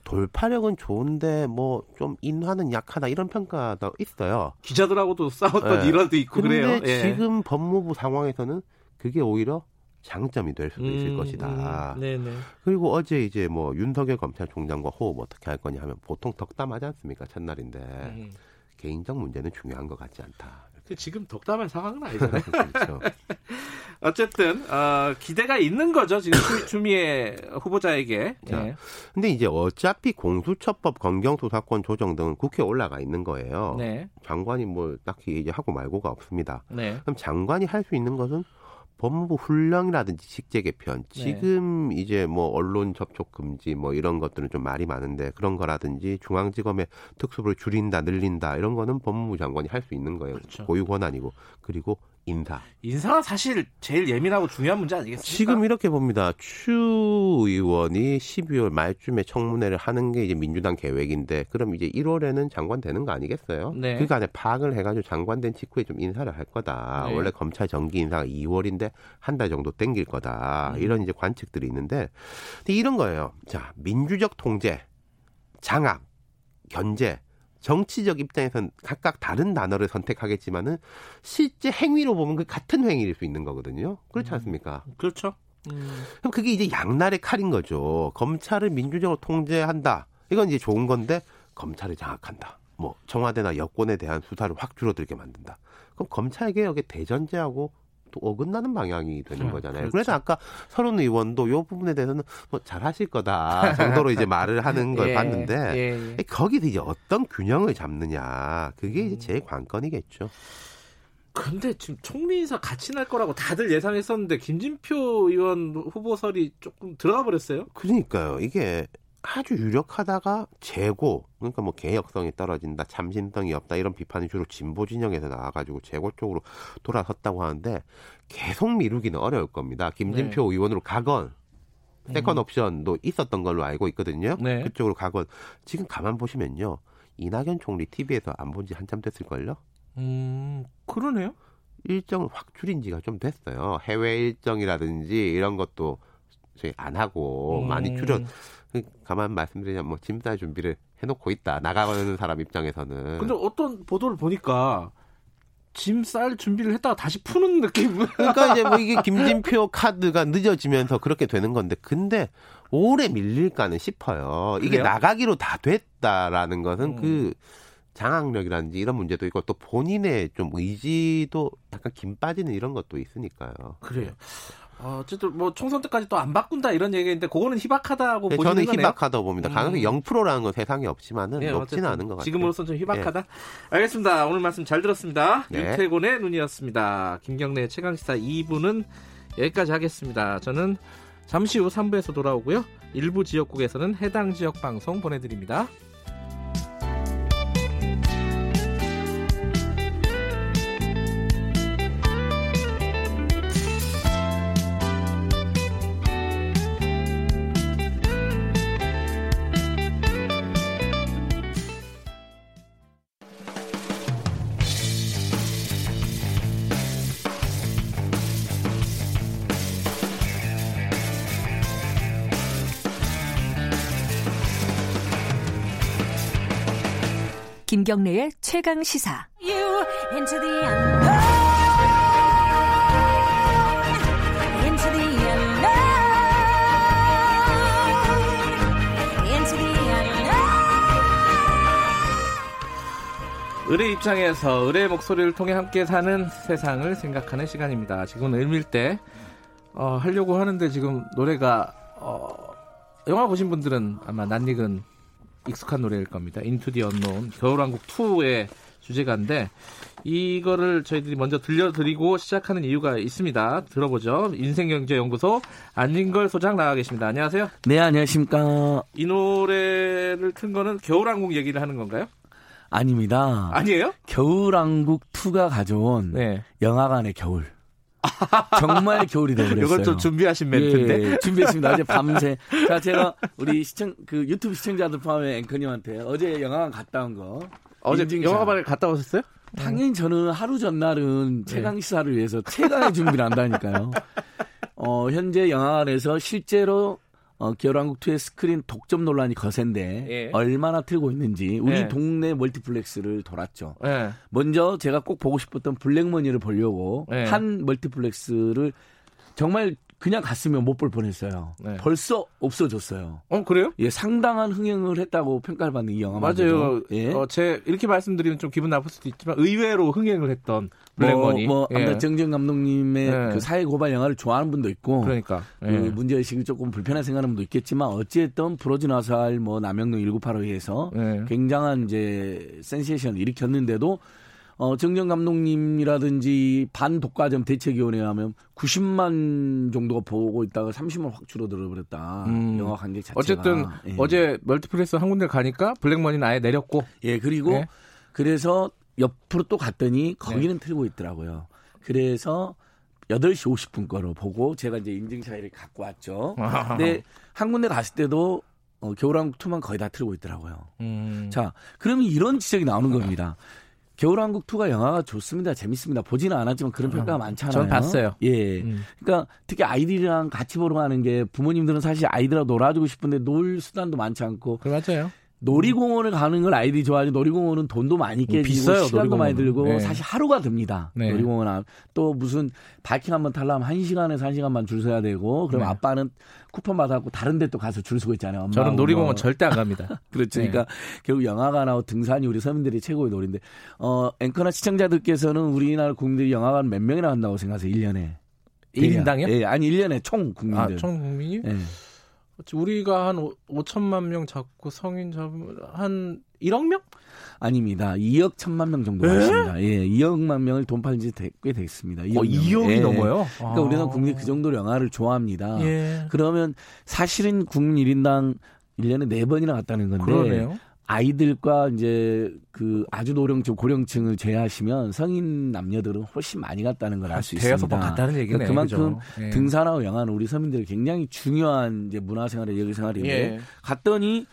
돌파력은 좋은데 뭐 좀 인화는 약하다 이런 평가도 있어요. 기자들하고도 싸웠던 예. 일화도 있고 근데 그래요. 예. 지금 법무부 상황에서는 그게 오히려 장점이 될 수도 있을 음, 것이다. 음, 그리고 어제 이제 뭐 윤석열 검찰총장과 호흡 어떻게 할 거냐 하면 보통 덕담하지 않습니까? 첫날인데 음. 개인적 문제는 중요한 것 같지 않다. 그 지금 덕담할 상황은 아니잖아요. 그렇죠. 어쨌든 어, 기대가 있는 거죠 지금 추미애 후보자에게. 자, 네. 근데 이제 어차피 공수처법 검경수사권 조정 등은 국회에 올라가 있는 거예요. 네. 장관이 뭐 딱히 이제 하고 말고가 없습니다. 네. 그럼 장관이 할 수 있는 것은 법무부 훈령이라든지 직제 개편 네. 지금 네. 이제 뭐 언론 접촉 금지 뭐 이런 것들은 좀 말이 많은데 그런 거라든지 중앙지검의 특수부를 줄인다 늘린다 이런 거는 법무부 장관이 할 수 있는 거예요 그렇죠. 고유 권한이고 그리고 인사. 인사가 사실 제일 예민하고 중요한 문제 아니겠습니까? 지금 이렇게 봅니다. 추 의원이 12월 말쯤에 청문회를 하는 게 이제 민주당 계획인데 그럼 이제 1월에는 장관 되는 거 아니겠어요? 네. 그 안에 파악을 해가지고 장관 된 직후에 좀 인사를 할 거다. 네. 원래 검찰 정기 인사가 2월인데 한 달 정도 땡길 거다. 음. 이런 이제 관측들이 있는데 이런 거예요. 자, 민주적 통제, 장악, 견제 정치적 입장에선 각각 다른 단어를 선택하겠지만은 실제 행위로 보면 그 같은 행위일 수 있는 거거든요. 그렇지 음. 않습니까? 음, 그렇죠. 음. 그럼 그게 이제 양날의 칼인 거죠. 검찰을 민주적으로 통제한다. 이건 이제 좋은 건데 검찰을 장악한다. 뭐 청와대나 여권에 대한 수사를 확 줄어들게 만든다. 그럼 검찰 개혁의 대전제하고 또 어긋나는 방향이 되는 음, 거잖아요. 그렇죠. 그래서 아까 서른 의원도 이 부분에 대해서는 뭐 잘하실 거다 정도로 이제 말을 하는 걸 예, 봤는데 예, 예. 거기서 이제 어떤 균형을 잡느냐 그게 이제 음. 제 관건이겠죠. 근데 지금 총리 인사 같이 날 거라고 다들 예상했었는데 김진표 의원 후보설이 조금 들어가 버렸어요. 그러니까요. 이게 아주 유력하다가 재고 그러니까 뭐 개혁성이 떨어진다 참신성이 없다 이런 비판이 주로 진보 진영에서 나와가지고 재고 쪽으로 돌아섰다고 하는데 계속 미루기는 어려울 겁니다. 김진표 네. 의원으로 가건 second 음. 옵션도 있었던 걸로 알고 있거든요. 네. 그쪽으로 가건. 지금 가만 보시면요. 이낙연 총리 TV에서 안 본 지 한참 됐을걸요? 음 그러네요. 일정을 확 줄인 지가 좀 됐어요. 해외 일정이라든지 이런 것도 저희 안 하고 음. 많이 줄여 그 가만 말씀드리자면 뭐 짐쌀 준비를 해놓고 있다 나가는 사람 입장에서는 근데 어떤 보도를 보니까 짐 쌀 준비를 했다가 다시 푸는 느낌 그러니까 이제 뭐 이게 김진표 카드가 늦어지면서 그렇게 되는 건데 근데 오래 밀릴까는 싶어요 이게 그래요? 나가기로 다 됐다라는 것은 음. 그 장악력이라든지 이런 문제도 있고 또 본인의 좀 의지도 약간 김 빠지는 이런 것도 있으니까요. 그래요. 어, 어쨌든 뭐 총선 때까지 또 안 바꾼다 이런 얘기인데 그거는 희박하다고 네, 보시는 저는 거네요? 희박하다고 봅니다. 가능성이 음. 0%라는 건 세상에 없지만은 네, 높지는 않은 것 같아요. 지금으로서는 좀 희박하다. 네. 알겠습니다. 오늘 말씀 잘 들었습니다. 네. 윤태곤의 눈이었습니다. 김경래 최강시사 2부는 여기까지 하겠습니다. 저는 잠시 후 3부에서 돌아오고요. 일부 지역국에서는 해당 지역 방송 보내드립니다. 김경래의 최강 시사. 의뢰 입장에서 의뢰 목소리를 통해 함께 사는 세상을 생각하는 시간입니다. 지금은 을밀대 어, 하려고 하는데 지금 노래가 어, 영화 보신 분들은 아마 낯익은 익숙한 노래일 겁니다. 인투 디 언노운 겨울왕국 2의 주제가인데 이거를 저희들이 먼저 들려드리고 시작하는 이유가 있습니다. 들어보죠. 인생경제연구소 안진걸 소장 나와 계십니다. 안녕하세요. 네, 안녕하십니까. 이 노래를 튼 거는 겨울왕국 얘기를 하는 건가요? 아닙니다. 아니에요? 겨울왕국 2가 가져온 네. 영화관의 겨울. 정말 겨울이 되버렸어요. 이걸 좀 준비하신 멘트인데 예, 준비했습니다. 어제 밤새. 자, 제가 우리 시청 그 유튜브 시청자들 포함해 앵커님한테 어제 영화관 갔다 온 거. 어제. 영화관을 갔다 오셨어요? 당연히 저는 하루 전날은 네. 최강 시사를 위해서 최강의 준비를 한다니까요. 어, 현재 영화관에서 실제로 어, 겨울왕국 2의 스크린 독점 논란이 거센데 예. 얼마나 틀고 있는지 우리 예. 동네 멀티플렉스를 돌았죠. 예. 먼저 제가 꼭 보고 싶었던 블랙머니를 보려고 예. 한 멀티플렉스를 정말 그냥 갔으면 못 볼 뻔했어요. 네. 벌써 없어졌어요. 어 그래요? 예, 상당한 흥행을 했다고 평가를 받는 이 영화 맞아요. 예. 어, 제 이렇게 말씀드리면 좀 기분 나쁠 수도 있지만 의외로 흥행을 했던 블랙머니. 뭐, 뭐 예. 정정 감독님의 예. 그 사회 고발 영화를 좋아하는 분도 있고, 그러니까 그 예. 문제 의식이 조금 불편하게 생각하는 분도 있겠지만 어찌됐든 브로즈 나살 뭐 남영동 1985에서 예. 굉장한 이제 센세이션을 일으켰는데도 어, 정정 감독님이라든지 반독과점 대책위원회 하면 90만 정도가 보고 있다가 30만 확 줄어들어 버렸다. 음. 영화 관객 자체가. 어쨌든 예. 어제 멀티플렉스 한 군데 가니까 블랙머니는 아예 내렸고. 예, 그리고 예. 그래서 옆으로 또 갔더니 거기는 네. 틀고 있더라고요. 그래서 8시 50분 거로 보고 제가 이제 인증샷을 갖고 왔죠. 근데 한 군데 갔을 때도 어, 겨울왕국 2만 거의 다 틀고 있더라고요. 음. 자, 그러면 이런 지적이 나오는 겁니다. 겨울왕국 2가 영화가 좋습니다. 재밌습니다. 보지는 않았지만 그런 어, 평가가 많잖아요. 전 봤어요. 예. 음. 그러니까 특히 아이들이랑 같이 보러 가는 게 부모님들은 사실 아이들하고 놀아주고 싶은데 놀 수단도 많지 않고. 맞아요. 놀이공원을 가는 걸 아이들이 좋아하지 놀이공원은 돈도 많이 깨지고 비싸요, 시간도 놀이공원은. 많이 들고 네. 사실 하루가 듭니다. 네. 놀이공원 앞 또 무슨 바이킹 한번 타려면 1시간에서 1시간만 줄 서야 되고 그럼 네. 아빠는 쿠폰 받아갖고 다른 데 또 가서 줄 서고 있잖아요. 저는 놀이공원 뭐. 절대 안 갑니다. 그렇죠. 네. 그러니까 결국 영화관하고 등산이 우리 서민들이 최고의 놀인데 어 앵커나 시청자들께서는 우리나라 국민들이 영화관 몇 명이나 간다고 생각하세요? 1년에. 1인당이요? 예, 아니 1년에 총 국민들. 아, 총 국민이? 예. 우리가 한 5천만 명 잡고 성인 잡으면 한 1억 명? 아닙니다. 2억 1천만 명 정도 되십니다. 예, 2억만 명을 돈팔린 지꽤 됐습니다. 2억 어, 2억이 예. 넘어요? 그러니까 아. 우리나라 국민이 그 정도로 영화를 좋아합니다. 예. 그러면 사실은 국민 1인당 1년에 4번이나 갔다는 건데 그러네요. 아이들과 이제 그 아주 노령층 고령층을 제외하시면 성인 남녀들은 훨씬 많이 갔다는 걸 알 수 있습니다. 대여섯 번 갔다는 얘기네요. 그러니까 그만큼 예. 등산하고 영화는 우리 서민들이 굉장히 중요한 이제 문화생활의 여기생활인데 예. 갔더니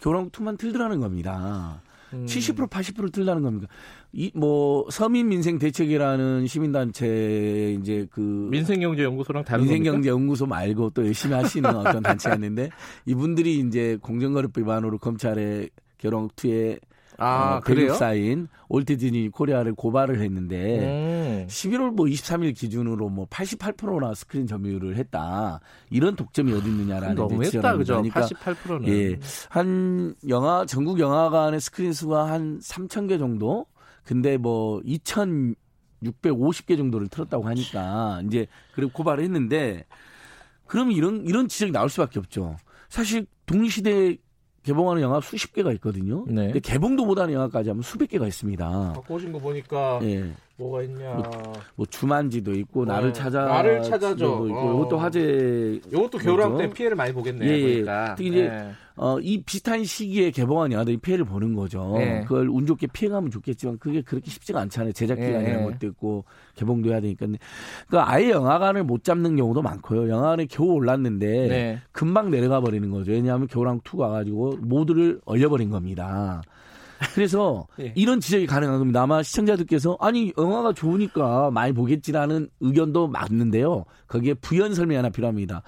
교랑 투만 틀더라는 겁니다. 음. 70% 80%를 틀라는 겁니다. 이뭐 서민 민생 대책이라는 시민단체 이제 그 민생경제연구소랑 다른 민생경제연구소 말고 또 열심히 하시는 어떤 단체가 있는데 이분들이 이제 공정거래법 위반으로 검찰에 겨울왕국 2의 아, 어, 배급사인 월트디즈니 코리아를 고발을 했는데 음. 11월 뭐 23일 기준으로 뭐 88%나 스크린 점유율을 했다. 이런 독점이 어디 있느냐라는 너무했다 그죠? 그러니까 88%는 예. 한 영화 전국 영화관의 스크린 수가 한 3천 개 정도. 근데 뭐 2,650개 정도를 틀었다고 하니까 이제 그리고 고발을 했는데 그럼 이런 이런 지적이 나올 수밖에 없죠. 사실 동시대 개봉하는 영화 수십 개가 있거든요. 네. 근데 개봉도 못하는 영화까지 하면 수백 개가 있습니다. 바꿔 오신 거 보니까 예. 뭐가 있냐. 뭐, 뭐 주만지도 있고 네. 나를 찾아 나를 찾아줘. 있고 어. 이것도 화제. 이것도 겨울왕 때 피해를 많이 보겠네요. 예, 보니까. 특히 이제 네. 어, 이 비슷한 시기에 개봉한 영화들이 피해를 보는 거죠. 네. 그걸 운 좋게 피해가면 좋겠지만 그게 그렇게 쉽지가 않잖아요. 제작 기간이 네. 이런 것도 있고 개봉도 해야 되니까. 그러니까 아예 영화관을 못 잡는 경우도 많고요. 영화관에 겨우 올랐는데 네. 금방 내려가 버리는 거죠. 왜냐하면 겨울왕 2 가가지고 모두를 얼려버린 겁니다. 그래서 예. 이런 지적이 가능한 겁니다. 아마 시청자들께서 아니 영화가 좋으니까 많이 보겠지라는 의견도 맞는데요. 거기에 부연 설명이 하나 필요합니다.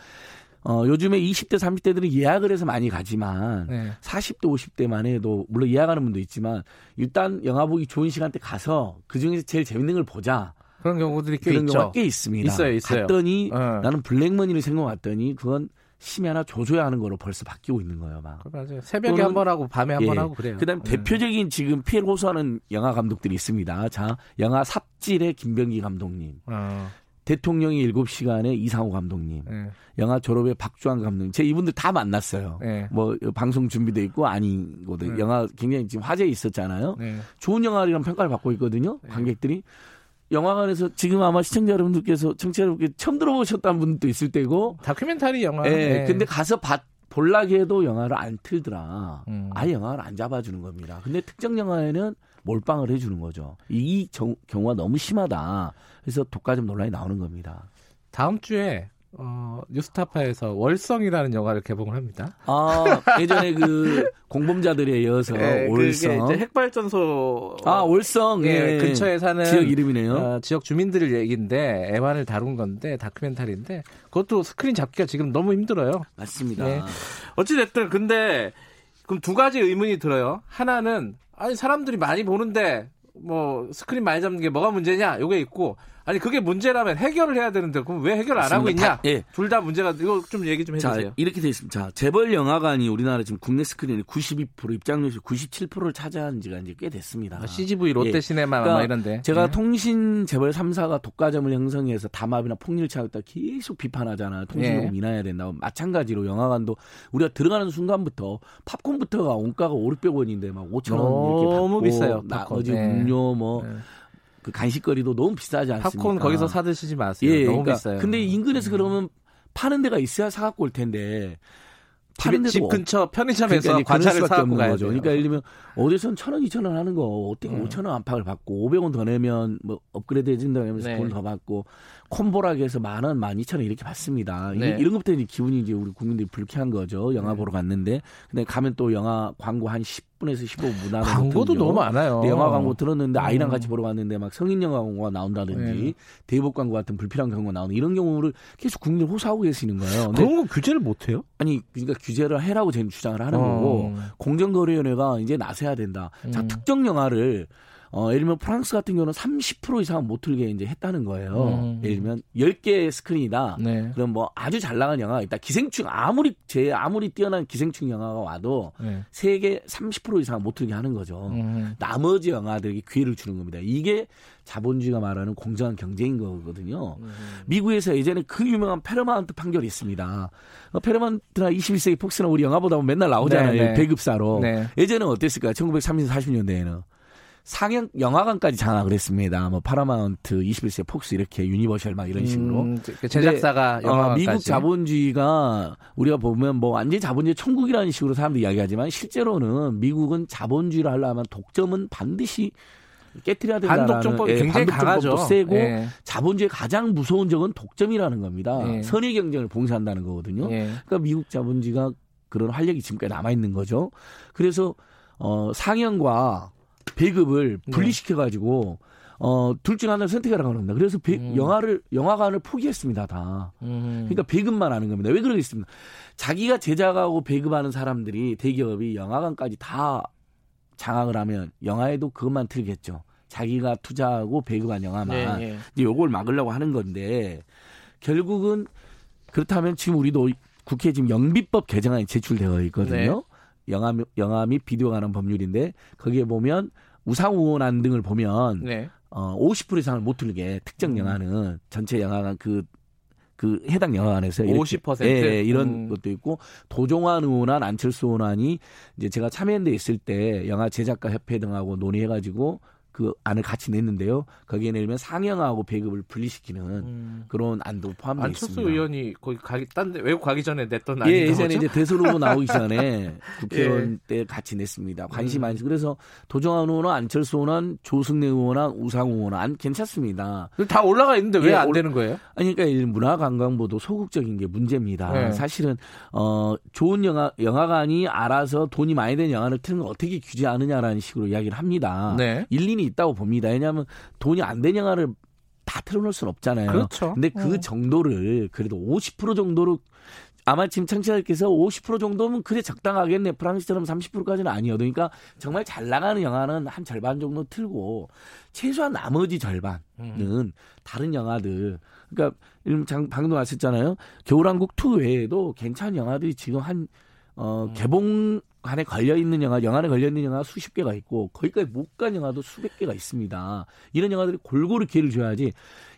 어, 요즘에 20대, 30대들은 예약을 해서 많이 가지만 네. 40대, 50대만 해도 물론 예약하는 분도 있지만 일단 영화 보기 좋은 시간대 가서 그 중에서 제일 재밌는 걸 보자. 그런 경우들이 꽤 그런 있죠. 경우가 꽤 있습니다. 있어요, 있어요. 갔더니 어. 나는 블랙머니를 생각했더니 그건 심의 하나 조져야 하는 거로 벌써 바뀌고 있는 거예요, 막. 맞아요. 새벽에 한번 하고 밤에 한번 예. 하고 그래요. 그다음 네. 대표적인 지금 피해를 호소하는 영화 감독들이 있습니다. 자, 영화 삽질의 김병기 감독님. 어. 대통령이 7시간에 이상호 감독님, 네. 영화 졸업의 박주환 감독님, 제 이분들 다 만났어요. 네. 뭐 방송 준비돼 있고 아니거든. 네. 영화 굉장히 지금 화제에 있었잖아요. 네. 좋은 영화라는 평가를 받고 있거든요. 네. 관객들이. 영화관에서 지금 아마 시청자 여러분들께서 청취자 여러분께 처음 들어보셨다는 분도 있을 때고 다큐멘터리 영화. 예. 네. 근데 가서 봤 볼라게 해도 영화를 안 틀더라. 음. 아예 영화를 안 잡아주는 겁니다. 근데 특정 영화에는 몰빵을 해주는 거죠. 이 경우가 너무 심하다. 그래서 독과점 논란이 나오는 겁니다. 다음 주에 어, 뉴스타파에서 월성이라는 영화를 개봉을 합니다. 아, 예전에 그 공범자들에 이어서 네, 월성. 핵발전소. 아, 월성. 예, 예. 근처에 사는 지역 이름이네요. 어, 지역 주민들 얘기인데 애환을 다룬 건데 다큐멘터리인데 그것도 스크린 잡기가 지금 너무 힘들어요. 맞습니다. 네. 어찌됐든 근데 그럼 두 가지 의문이 들어요. 하나는 아니 사람들이 많이 보는데 뭐 스크린 많이 잡는 게 뭐가 문제냐? 요게 있고 아니 그게 문제라면 해결을 해야 되는데 그럼 왜 해결 안 하고 있냐? 예. 둘 다 문제가 이거 좀 얘기 좀 해주세요. 자, 이렇게 돼 있습니다. 자, 재벌 영화관이 우리나라 지금 국내 스크린이 92% 입장료수 97%를 차지한 지가 이제 꽤 됐습니다. 아, CGV 롯데시네마 예. 그러니까 이런데 제가 예. 통신 재벌 3사가 독과점을 형성해서 담합이나 폭리를 취했다 계속 비판하잖아. 통신요금 예. 인하해야 된다고 마찬가지로 영화관도 우리가 들어가는 순간부터 팝콘부터가 원가가 5, 600원인데 막 5천 원 이렇게 받고 너무 비싸요. 나머지 예. 음료 뭐 예. 그 간식거리도 너무 비싸지 않습니까? 팝콘 거기서 사 드시지 마세요. 예, 너무 그러니까, 비싸요. 근데 인근에서 음. 그러면 파는 데가 있어야 사 갖고 올 텐데 집, 집 근처 편의점에서 그러니까 과자를 사갖고 가야 죠 그러니까 예를 들면 어디선 천 원, 이천 원 하는 거 어떻게 음. 오천 원 안팎을 받고 오백 원 더 내면 뭐 업그레이드 해준다 하면서 네. 돈 더 받고 콤보라고 해서 만 원, 만 이천 원 이렇게 받습니다. 네. 이런 것부터 이제 기분이 이제 우리 국민들이 불쾌한 거죠. 영화 네. 보러 갔는데 근데 가면 또 영화 광고 한 10분에서 15분 나는 광고도 너무 많아요. 영화 광고 들었는데 아이랑 음. 같이 보러 갔는데 막 성인 영화 광고가 나온다든지 네. 대복 광고 같은 불필요한 광고가 나오는 이런 경우를 계속 국민들 호소하고 계시는 거예요. 그런 거 규제를 못 해요? 아니 그러니까 규제를 해라고 저는 주장을 하는 어. 거고 공정거래위원회가 이제 나서야 된다. 음. 자 특정 영화를 어, 예를 들면 프랑스 같은 경우는 30% 이상 못 틀게 이제 했다는 거예요. 음. 예를 들면 10개 스크린이다. 네. 그럼 뭐 아주 잘 나간 영화가 있다. 기생충 아무리 제 아무리 뛰어난 기생충 영화가 와도 네. 세계 30% 이상 못 틀게 하는 거죠. 음. 나머지 영화들에게 기회를 주는 겁니다. 이게 자본주의가 말하는 공정한 경쟁인 거거든요. 음. 미국에서 예전에 그 유명한 파라마운트 판결이 있습니다. 어, 파라마운트나 21세기 폭스나 우리 영화 보다 보면 맨날 나오잖아요. 네, 네. 배급사로. 네. 예전에 어땠을까요? 1930, 40년대에는. 상영 영화관까지 장악을 했습니다. 뭐 파라마운트, 21세기 폭스 이렇게 유니버셜 막 이런 식으로 음, 그 제작사가 어, 미국 자본주의가 우리가 보면 뭐 완전 자본주의 천국이라는 식으로 사람들이 이야기하지만 실제로는 미국은 자본주의를 하려면 독점은 반드시 깨뜨려야 된다는 반독점법이 예, 굉장히 강하죠. 세고 예. 자본주의 가장 무서운 적은 독점이라는 겁니다. 예. 선의 경쟁을 봉쇄한다는 거거든요. 예. 그러니까 미국 자본주의가 그런 활력이 지금까지 남아 있는 거죠. 그래서 어 상영과 배급을 네. 분리시켜 가지고 어, 둘 중 하나를 선택하라고 합니다. 그래서 배, 음. 영화를, 영화관을 포기했습니다, 다. 음. 그러니까 배급만 하는 겁니다. 왜 그러겠습니까? 자기가 제작하고 배급하는 사람들이 대기업이 영화관까지 다 장악을 하면 영화에도 그것만 틀겠죠. 자기가 투자하고 배급한 영화만. 네, 네. 이제 요걸 막으려고 하는 건데 결국은 그렇다면 지금 우리도 국회에 지금 영비법 개정안이 제출되어 있거든요. 네. 영화, 영화 및 비디오 관한 법률인데 거기에 보면 우상우원안 등을 보면 네. 어, 50% 이상을 못 틀게 특정 음. 영화는 전체 영화관 그, 그 해당 영화관에서 50% 예, 예, 이런 음. 것도 있고 도종환 의원안 안철수 의원안이 이제 제가 참여연대 있을 때 영화 제작가 협회 등하고 논의해가지고 그 안을 같이 냈는데요. 거기에 내면 상영하고 배급을 분리시키는 음. 그런 안도 포함되어 있습니다. 안철수 의원이 거기 가기 딴데 외국 가기 전에 냈던 안이 예, 예전에 이제 대선 후보 나오기 전에 국회의원 예. 때 같이 냈습니다. 관심 많이 음. 그래서 도정환 의원은 안철수 의원은 조승래 의원은 우상호 의원은 괜찮습니다. 다 올라가 있는데 왜안 예, 되는 거예요? 아니 그러니까 문화관광부도 소극적인 게 문제입니다. 네. 사실은 어 좋은 영화 영화관이 알아서 돈이 많이 된 영화를 걸 어떻게 규제하느냐라는 식으로 이야기를 합니다. 네. 일리는 있다고 봅니다. 왜냐하면 돈이 안된 영화를 다 틀어놓을 수는 없잖아요. 그렇죠. 근데 그 어. 정도를 그래도 50% 정도로 아마 지금 청취자들께서 50% 정도면 그래 적당하겠네. 프랑스처럼 30%까지는 아니어도. 그러니까 정말 잘 나가는 영화는 한 절반 정도 틀고 최소한 나머지 절반은 음. 다른 영화들. 그러니까 방금 왔었잖아요. 겨울왕국 2 외에도 괜찮은 영화들이 지금 한 어, 음. 개봉 안에 걸려 있는 영화, 영화에 걸려 있는 영화 수십 개가 있고 거기까지 못 간 영화도 수백 개가 있습니다. 이런 영화들이 골고루 기회를 줘야지.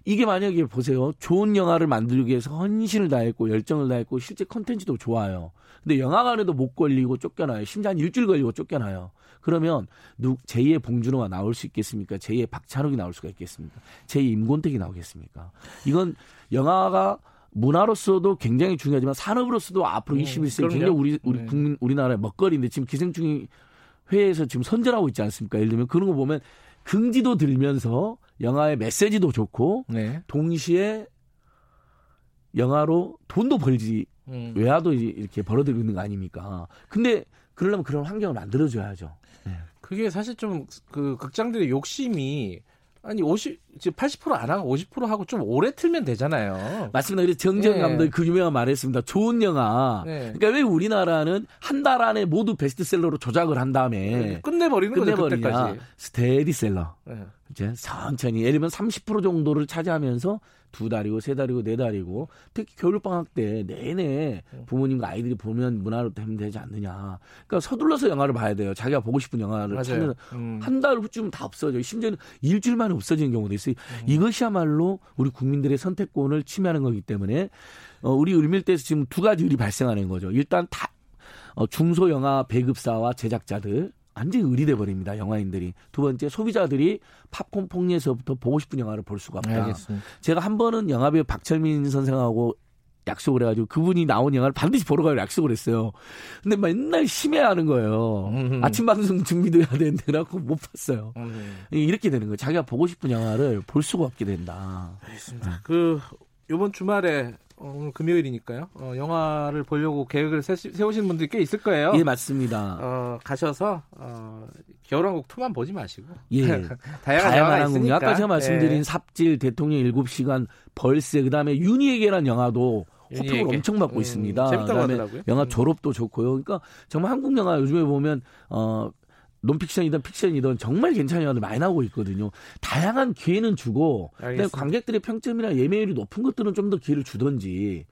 이게 만약에 보세요. 좋은 영화를 만들기 위해서 헌신을 다했고 열정을 다했고 실제 컨텐츠도 좋아요. 근데 영화관에도 못 걸리고 쫓겨나요. 심지어 한 일주일 걸리고 쫓겨나요. 그러면 누 제2의 봉준호가 나올 수 있겠습니까? 제2의 박찬욱이 나올 수가 있겠습니까? 제2의 임권택이 나오겠습니까? 이건 영화가 문화로서도 굉장히 중요하지만 산업으로서도 앞으로 음, 21세기 굉장히 우리 우리 네. 국민 우리나라의 먹거리인데 지금 기생충이 회에서 지금 선전하고 있지 않습니까? 예를 들면 그런 거 보면 긍지도 들면서 영화의 메시지도 좋고 네. 동시에 영화로 돈도 벌지 음. 외화도 이렇게 벌어들이고 있는 거 아닙니까? 근데 그러려면 그런 환경을 만들어줘야죠. 네. 그게 사실 좀 그 극장들의 욕심이 아니 50 지금 80%안 하고 50% 하고 좀 오래 틀면 되잖아요. 맞습니다. 그래서 정재영 네. 감독이 그 유명한 말을 했습니다. 좋은 영화. 네. 그러니까 왜 우리나라는 한 달 안에 모두 베스트셀러로 조작을 한 다음에 네. 끝내버리는 끝내버리냐. 거죠. 그때까지. 스테디셀러. 네. 이제 천천히 예를 들면 30% 정도를 차지하면서 두 달이고 세 달이고 네 달이고 특히 겨울 방학 때 내내 부모님과 아이들이 보면 문화로 되면 되지 않느냐. 그러니까 서둘러서 영화를 봐야 돼요. 자기가 보고 싶은 영화를 찾는 음. 한달 후쯤 다 없어져요. 심지어는 일주일 만에 없어지는 경우도 있어요. 음. 이것이야말로 우리 국민들의 선택권을 침해하는 거기 때문에 어, 우리 을밀대에서 지금 두 가지 일이 발생하는 거죠. 일단 다 어, 중소 영화 배급사와 제작자들 완전히 의리돼 버립니다. 영화인들이. 두 번째 소비자들이 팝콘 폭리에서부터 보고 싶은 영화를 볼 수가 없다. 알겠습니다. 제가 한 번은 영화배우 박철민 선생하고 약속을 해가지고 그분이 나온 영화를 반드시 보러 가기로 약속을 했어요. 근데 맨날 심해하는 거예요. 음흠. 아침 방송 준비도 해야 되는데 그래갖고 못 봤어요. 음흠. 이렇게 되는 거예요. 자기가 보고 싶은 영화를 볼 수가 없게 된다. 알겠습니다. 그 요번 주말에 어, 오늘 금요일이니까요. 어, 영화를 보려고 계획을 세우신 분들이 꽤 있을 거예요. 예, 맞습니다. 어, 가셔서 어, 겨울왕국 2만 보지 마시고. 예. 다양한, 영화가 있으니까. 아까 제가 말씀드린 예. 삽질, 대통령 7시간, 벌새, 그다음에 윤희에게란 영화도 호평을 엄청 받고 음, 있습니다. 재밌다고 하더라고요. 영화 음. 졸업도 좋고요. 그러니까 정말 한국 영화 요즘에 보면 어 논픽션이든 픽션이든 정말 괜찮은 영화들 많이 나오고 있거든요. 다양한 기회는 주고 근데 관객들의 평점이나 예매율이 높은 것들은 좀 더 기회를 주던지.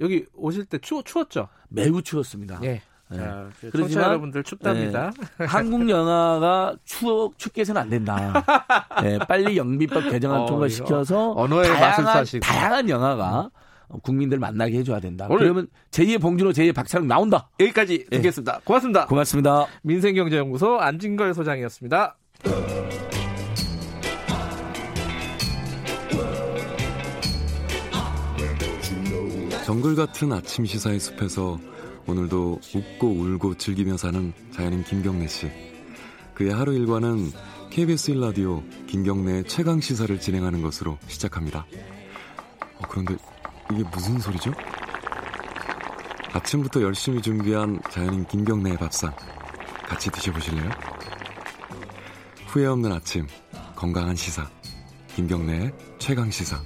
여기 오실 때 추워, 추웠죠? 매우 추웠습니다. 예. 네. 자, 그렇지만 여러분들 춥답니다. 네. 한국 영화가 추워 춥게 해서는 안 된다. 네, 빨리 영미법 개정안 어, 통과시켜서 언어의 다양한, 맛을 사시고. 다양한 영화가 국민들 만나게 해줘야 된다. 그러면 제2의 봉준호, 제2의 박찬욱 나온다. 여기까지 예. 듣겠습니다. 네. 고맙습니다. 고맙습니다. 민생경제연구소 안진걸 소장이었습니다. 정글 같은 아침 시사의 숲에서 오늘도 웃고 울고 즐기며 사는 자연인 김경래 씨. 그의 하루 일과는 KBS 1라디오 김경래의 최강 시사를 진행하는 것으로 시작합니다. 어, 그런데 이게 무슨 소리죠? 아침부터 열심히 준비한 자연인 김경래의 밥상 같이 드셔보실래요? 후회 없는 아침 건강한 시사 김경래의 최강 시사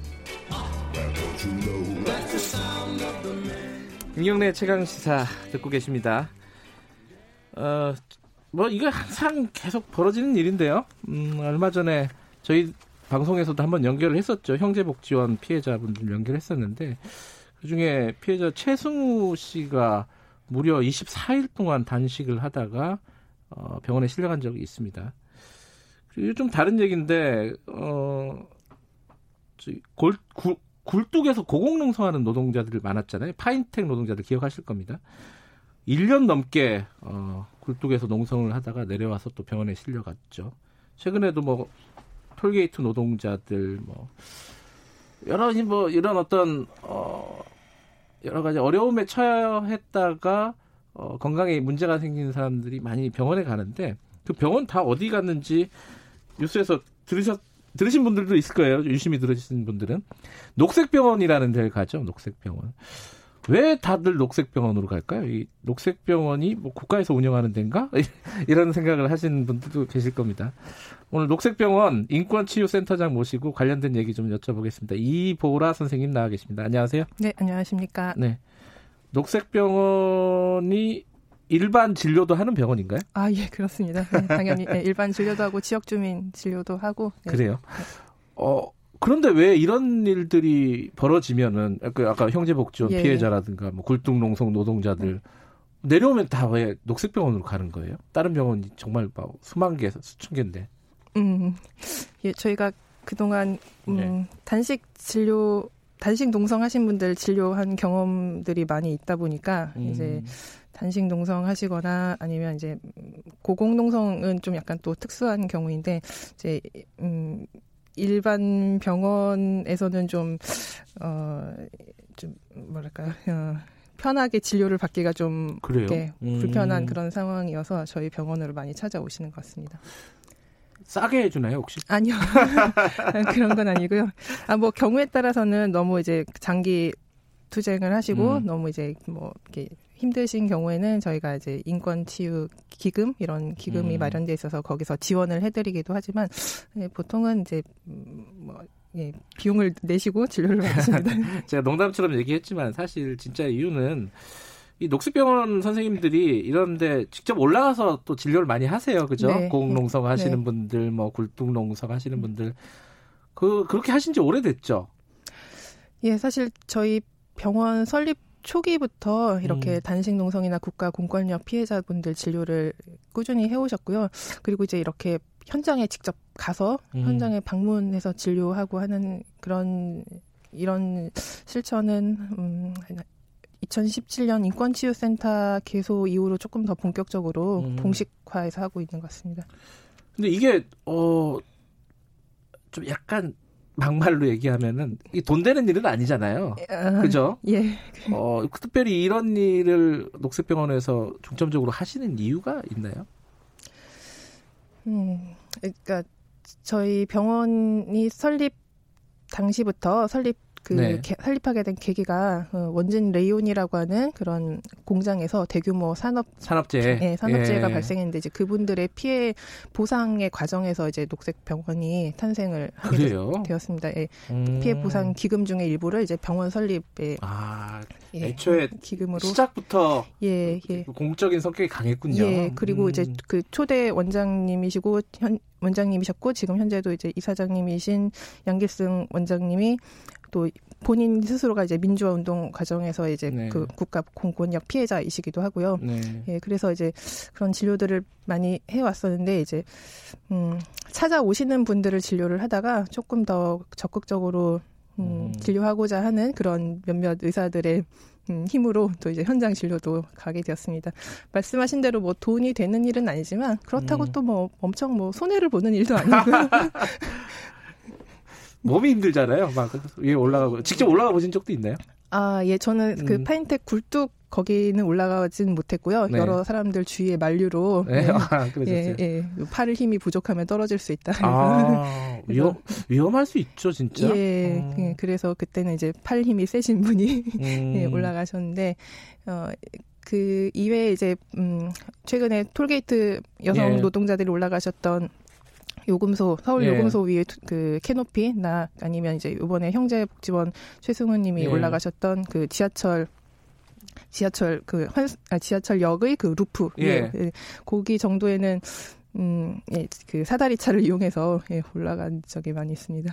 김경래 최강 시사 듣고 계십니다. 어, 뭐 이거 항상 계속 벌어지는 일인데요. 음, 얼마 전에 저희 방송에서도 한번 연결을 했었죠. 형제복지원 피해자분들 연결했었는데 그중에 피해자 최승우 씨가 무려 24일 동안 단식을 하다가 어, 병원에 실려간 적이 있습니다. 그리고 좀 다른 얘기인데 어, 골, 굴, 굴뚝에서 고공농성하는 노동자들 많았잖아요. 파인텍 노동자들 기억하실 겁니다. 1년 넘게 어, 굴뚝에서 농성을 하다가 내려와서 또 병원에 실려갔죠. 최근에도 뭐 톨게이트 노동자들 뭐 여러 뭐 이런 어떤 어 여러 가지 어려움에 처했다가 어 건강에 문제가 생기는 사람들이 많이 병원에 가는데 그 병원 다 어디 갔는지 뉴스에서 들으셨 들으신 분들도 있을 거예요. 유심히 들으신 분들은 녹색병원이라는 데를 가죠. 녹색병원. 왜 다들 녹색 병원으로 갈까요? 이 녹색 병원이 뭐 국가에서 운영하는 데인가? 이런 생각을 하시는 분들도 계실 겁니다. 오늘 녹색 병원 인권 치유 센터장 모시고 관련된 얘기 좀 여쭤보겠습니다. 이보라 선생님 나와 계십니다. 안녕하세요. 네, 안녕하십니까. 네. 녹색 병원이 일반 진료도 하는 병원인가요? 아, 예, 그렇습니다. 네, 당연히 네, 일반 진료도 하고 지역 주민 진료도 하고. 네. 그래요. 어, 그런데 왜 이런 일들이 벌어지면은 그 아까 형제복지원 예. 피해자라든가 뭐 굴뚝농성 노동자들 내려오면 다 왜 녹색병원으로 가는 거예요? 다른 병원이 정말 막 수만 개, 수천 개인데. 음, 예, 저희가 그동안 음, 네. 단식 진료, 단식 농성하신 분들 진료한 경험들이 많이 있다 보니까 음. 이제 단식 농성 하시거나 아니면 이제 고공 농성은 좀 약간 또 특수한 경우인데 이제 음 일반 병원에서는 좀 어, 좀 뭐랄까 어, 편하게 진료를 받기가 좀 그래요? 음. 불편한 그런 상황이어서 저희 병원으로 많이 찾아오시는 것 같습니다. 싸게 해주나요 혹시? 아니요 그런 건 아니고요. 아 뭐 경우에 따라서는 너무 이제 장기 투쟁을 하시고 음. 너무 이제 뭐 이렇게 힘드신 경우에는 저희가 이제 인권 치유 기금 이런 기금이 음. 마련돼 있어서 거기서 지원을 해드리기도 하지만 예, 보통은 이제 음, 뭐 예, 비용을 내시고 진료를 받습니다. 제가 농담처럼 얘기했지만 사실 진짜 이유는 이 녹색병원 선생님들이 이런데 직접 올라가서 또 진료를 많이 하세요. 그죠? 네. 공농성 하시는 네. 분들, 뭐 굴뚝농성 하시는 분들. 그, 그렇게 하신 지 오래됐죠? 예, 사실 저희 병원 설립 초기부터 이렇게 음. 단식 농성이나 국가 공권력 피해자분들 진료를 꾸준히 해오셨고요. 그리고 이제 이렇게 현장에 직접 가서 음. 현장에 방문해서 진료하고 하는 그런 이런 실천은 음 2017년 인권치유센터 개소 이후로 조금 더 본격적으로 음. 공식화해서 하고 있는 것 같습니다. 근데 이게 어 좀 약간 막말로 얘기하면은 이 돈 되는 일은 아니잖아요. 아, 그죠? 예. 어, 특별히 이런 일을 녹색병원에서 중점적으로 하시는 이유가 있나요? 음, 그러니까 저희 병원이 설립 당시부터 설립 그 네. 개, 설립하게 된 계기가 어, 원진 레이온이라고 하는 그런 공장에서 대규모 산업 산업재해 네, 산업재해가 예. 발생했는데 이제 그분들의 피해 보상의 과정에서 이제 녹색 병원이 탄생을 하게 그래요? 되었습니다. 예. 음. 피해 보상 기금 중에 일부를 이제 병원 설립에 아, 예, 애초에 기금으로 시작부터 예, 예. 공적인 성격이 강했군요. 예, 그리고 음. 이제 그 초대 원장님이시고 현 원장님이셨고 지금 현재도 이제 이사장님이신 양길승 원장님이 또 본인 스스로가 이제 민주화 운동 과정에서 이제 네. 그 국가 공권력 피해자이시기도 하고요. 네. 예, 그래서 이제 그런 진료들을 많이 해왔었는데 이제 음, 찾아오시는 분들을 진료를 하다가 조금 더 적극적으로 음, 음. 진료하고자 하는 그런 몇몇 의사들의 음, 힘으로 또 이제 현장 진료도 가게 되었습니다. 말씀하신 대로 뭐 돈이 되는 일은 아니지만 그렇다고 음. 또뭐 엄청 뭐 손해를 보는 일도 아니고요. 몸이 힘들잖아요. 막 위에 올라가고 직접 올라가 보신 적도 있나요? 아, 예, 저는 그 음. 그 파인텍 굴뚝 거기는 올라가진 못했고요. 네. 여러 사람들 주위에 만류로 네. 네. 아, 예, 예, 팔 힘이 부족하면 떨어질 수 있다. 아, 위험 위험할 수 있죠, 진짜. 예, 음. 예, 그래서 그때는 이제 팔 힘이 세신 분이 음. 예, 올라가셨는데 어. 그 이외에 이제 음 최근에 톨게이트 여성 예. 노동자들이 올라가셨던 요금소 서울 예. 요금소 위에 그 캐노피나 아니면 이제 이번에 형제복지원 최승훈님이 예. 올라가셨던 그 지하철 지하철 그 환, 아, 지하철역의 그 루프 예. 예. 거기 정도에는 음, 예, 그 사다리 차를 이용해서 예, 올라간 적이 많이 있습니다.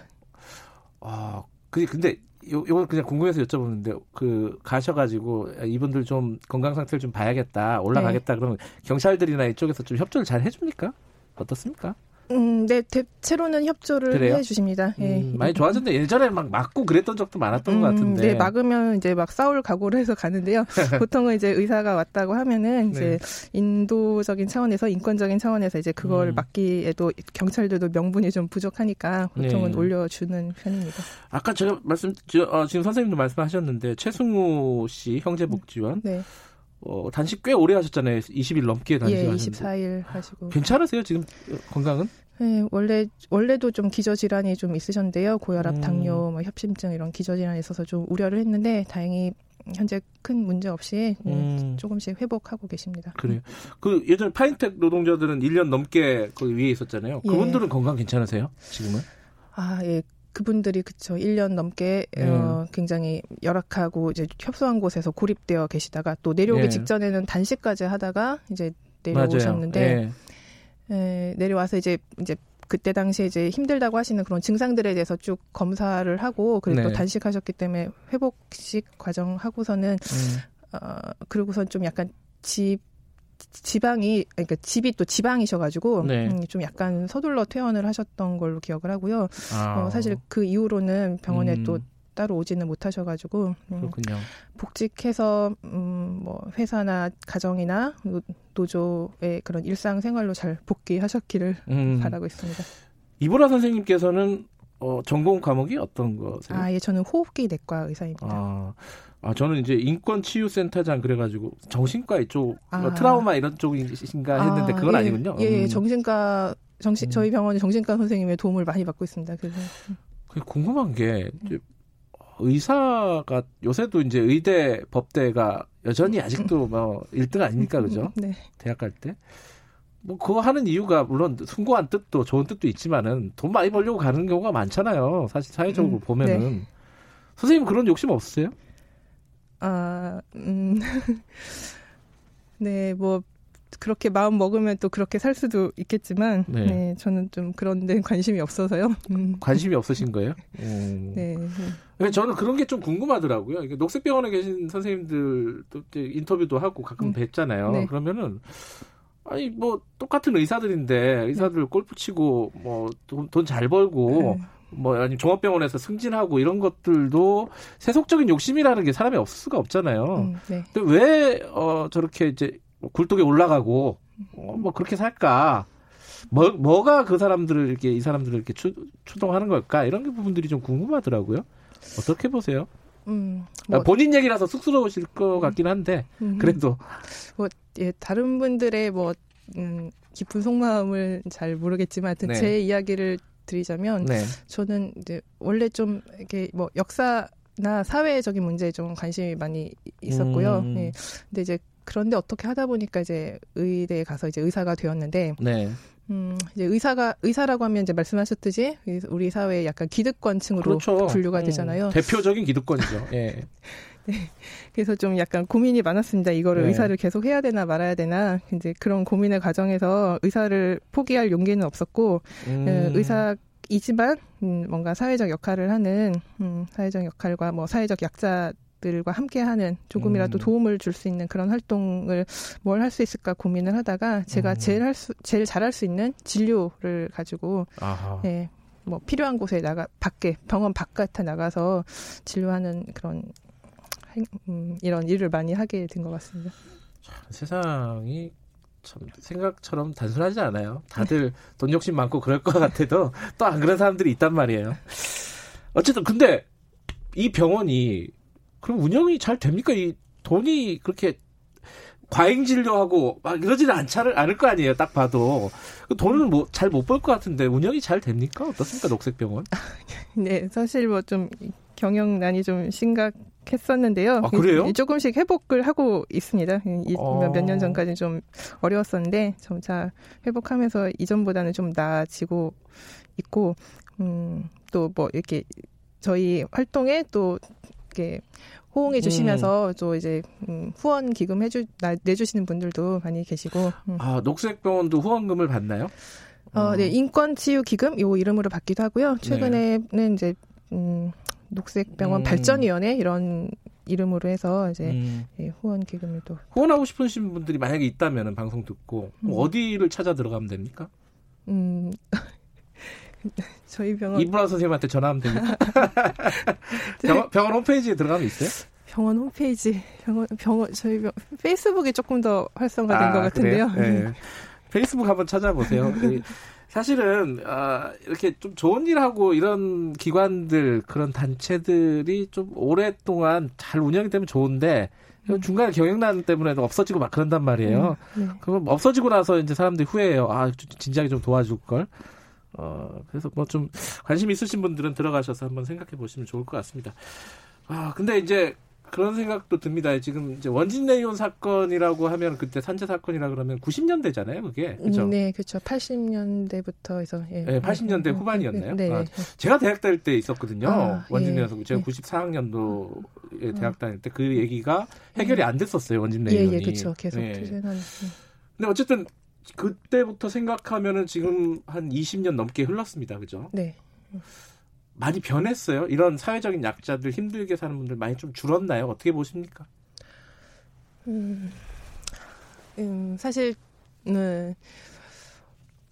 아, 그 근데 요, 요거 그냥 궁금해서 여쭤보는데, 그, 가셔가지고, 이분들 좀 건강 상태를 좀 봐야겠다, 올라가겠다, 네. 그러면 경찰들이나 이쪽에서 좀 협조를 잘 해줍니까? 어떻습니까? 음, 네, 대체로는 협조를 그래요? 해주십니다. 예. 음, 많이 좋아졌는데 예전에 막 막고 그랬던 적도 많았던 음, 것 같은데. 네, 막으면 이제 막 싸울 각오를 해서 가는데요. 보통은 이제 의사가 왔다고 하면은 이제 네. 인도적인 차원에서 인권적인 차원에서 이제 그걸 음. 막기에도 경찰들도 명분이 좀 부족하니까 보통은 네. 올려주는 편입니다. 아까 제가 말씀, 저, 어, 지금 선생님도 말씀하셨는데 최승우 씨 형제복지원. 네. 어, 단식 꽤 오래 하셨잖아요. 20일 넘게 단식 예, 24일 하시고. 괜찮으세요, 지금 건강은? 네, 원래 원래도 좀 기저 질환이 좀 있으셨는데요. 고혈압, 음. 당뇨, 뭐 협심증 이런 기저 질환이 있어서 좀 우려를 했는데 다행히 현재 큰 문제 없이 네, 음. 조금씩 회복하고 계십니다. 그래요. 그 예전 파인텍 노동자들은 1년 넘게 거기 위에 있었잖아요. 예. 그분들은 예. 건강 괜찮으세요? 지금은? 아, 예. 그분들이 그쵸 1년 넘게 음. 어, 굉장히 열악하고 이제 협소한 곳에서 고립되어 계시다가 또 내려오기 예. 직전에는 단식까지 하다가 이제 내려오셨는데 예. 에, 내려와서 이제 이제 그때 당시에 이제 힘들다고 하시는 그런 증상들에 대해서 쭉 검사를 하고 그리고 네. 또 단식하셨기 때문에 회복식 과정 하고서는 음. 어, 그러고선 좀 약간 집 지방이 그러니까 집이 또 지방이셔가지고 네. 음, 좀 약간 서둘러 퇴원을 하셨던 걸로 기억을 하고요. 아. 어, 사실 그 이후로는 병원에 음. 또 따로 오지는 못하셔가지고 음, 그렇군요. 복직해서 음, 뭐 회사나 가정이나 노조의 그런 일상 생활로 잘 복귀하셨기를 음. 바라고 있습니다. 이보라 선생님께서는 어, 전공 과목이 어떤 거세요? 아, 예, 저는 호흡기 내과 의사입니다. 아, 아 저는 이제 인권 치유 센터장 그래가지고 정신과 이쪽 아. 뭐 트라우마 이런 쪽인가 했는데 아, 그건 예, 아니군요. 예, 예, 음. 정신과 정신 저희 병원이 정신과 선생님의 도움을 많이 받고 있습니다. 그래서 궁금한 게 의사가 요새도 이제 의대 법대가 여전히 아직도 뭐 1등 아닙니까 그죠? 네. 대학 갈 때. 뭐 그거 하는 이유가 물론 숭고한 뜻도 좋은 뜻도 있지만은 돈 많이 벌려고 가는 경우가 많잖아요. 사실 사회적으로 음, 보면은 네. 선생님 그런 욕심 없으세요? 아, 음. 네, 뭐 그렇게 마음 먹으면 또 그렇게 살 수도 있겠지만 네, 네 저는 좀 그런 데 관심이 없어서요. 음. 관심이 없으신 거예요? 음. 네. 네. 저는 그런 게 좀 궁금하더라고요. 녹색병원에 계신 선생님들도 인터뷰도 하고 가끔 음. 뵀잖아요. 네. 그러면은 아니 뭐 똑같은 의사들인데 의사들 네. 골프 치고 뭐 돈 잘 벌고 네. 뭐 아니 종합병원에서 승진하고 이런 것들도 세속적인 욕심이라는 게 사람이 없을 수가 없잖아요. 음, 네. 근데 왜 어, 저렇게 이제 굴뚝에 올라가고 어, 뭐 그렇게 살까? 뭐 뭐가 그 사람들을 이렇게 이 사람들을 이렇게 추, 추동하는 걸까? 이런 게 부분들이 좀 궁금하더라고요. 어떻게 보세요? 음, 뭐, 본인 얘기라서 쑥스러우실 것 같긴 한데 음, 그래도 뭐 예, 다른 분들의 뭐 음, 깊은 속마음을 잘 모르겠지만 네. 제 이야기를 드리자면 네. 저는 이제 원래 좀 이렇게 뭐 역사나 사회적인 문제에 좀 관심이 많이 있었고요. 음. 네. 근데 이제 그런데 어떻게 하다 보니까 이제 의대에 가서 이제 의사가 되었는데 네. 음, 이제 의사가 의사라고 하면 이제 말씀하셨듯이 우리 사회의 약간 기득권층으로 그렇죠. 분류가 음, 되잖아요. 음, 대표적인 기득권이죠. 예. 네. 그래서 좀 약간 고민이 많았습니다. 이거를 네. 의사를 계속 해야 되나 말아야 되나. 이제 그런 고민의 과정에서 의사를 포기할 용기는 없었고, 음. 그 의사 이지만, 음, 뭔가 사회적 역할을 하는, 음, 사회적 역할과 뭐 사회적 약자, 들과 함께하는 조금이라도 음. 도움을 줄 수 있는 그런 활동을 뭘 할 수 있을까 고민을 하다가 제가 음. 제일 할 수 제일 잘할 수 있는 진료를 가지고 아하. 예, 뭐 필요한 곳에 나가 밖에 병원 바깥에 나가서 진료하는 그런 음, 이런 일을 많이 하게 된 것 같습니다. 참, 세상이 참 생각처럼 단순하지 않아요. 다들 돈 욕심 많고 그럴 것 같아도 또 안 그런 사람들이 있단 말이에요. 어쨌든 근데 이 병원이 그럼 운영이 잘 됩니까? 이 돈이 그렇게 과잉 진료하고 막 이러지는 않지를 않을 거 아니에요. 딱 봐도 그 돈은 뭐 잘 못 벌 것 같은데 운영이 잘 됩니까? 어떻습니까, 녹색병원? 네, 사실 뭐 좀 경영난이 좀 심각 했었는데요. 아, 그래요? 조금씩 회복을 하고 있습니다. 어... 몇년 전까지 좀 어려웠었는데 점차 회복하면서 이전보다는 좀 나아지고 있고, 음, 또 뭐 이렇게 저희 활동에 또 이렇게 호응해 주시면서 음. 또 이제 음, 후원 기금 해주 내주시는 분들도 많이 계시고. 음. 아 녹색병원도 후원금을 받나요? 어, 네 인권 치유 기금 요 이름으로 받기도 하고요. 최근에는 네. 이제 음, 녹색병원 음. 발전위원회 이런 이름으로 해서 이제 음. 예, 후원 기금을 또 후원하고 싶으신 분들이 만약에 있다면 방송 듣고 음. 어디를 찾아 들어가면 됩니까? 음 저희 병원 이브라 선생님한테 전화하면 됩니까? 병원, 병원 홈페이지에 들어가면 있어요? 병원 홈페이지 병원 병원 저희 병, 페이스북이 조금 더 활성화된 아, 것 같은데요. 네. 페이스북 한번 찾아보세요. 사실은 아, 이렇게 좀 좋은 일하고 이런 기관들 그런 단체들이 좀 오랫동안 잘 운영이 되면 좋은데 음. 중간에 경영난 때문에도 없어지고 막 그런단 말이에요. 음, 네. 그럼 없어지고 나서 이제 사람들이 후회해요. 아 진작에 좀 도와줄 걸. 어, 그래서 뭐 좀 관심 있으신 분들은 들어가셔서 한번 생각해 보시면 좋을 것 같습니다. 아, 근데 이제 그런 생각도 듭니다. 지금 이제 원진 레이온 사건이라고 하면 그때 산재 사건이라 그러면 90년대잖아요, 그게. 그렇죠? 네, 그렇죠. 80년대부터 해서 예. 네, 80년대 후반이었나요? 네, 네. 아, 제가 대학 다닐 때 있었거든요. 아, 원진 레이온 사건. 제가 예. 94학년도에 대학 다닐 때 그 얘기가 해결이 안 됐었어요, 원진 레이온이. 예, 예, 그렇죠. 계속 네. 투쟁하는. 근데 어쨌든 그때부터 생각하면은 지금 한 20년 넘게 흘렀습니다. 그죠? 네. 많이 변했어요. 이런 사회적인 약자들 힘들게 사는 분들 많이 좀 줄었나요? 어떻게 보십니까? 음, 음, 사실 음,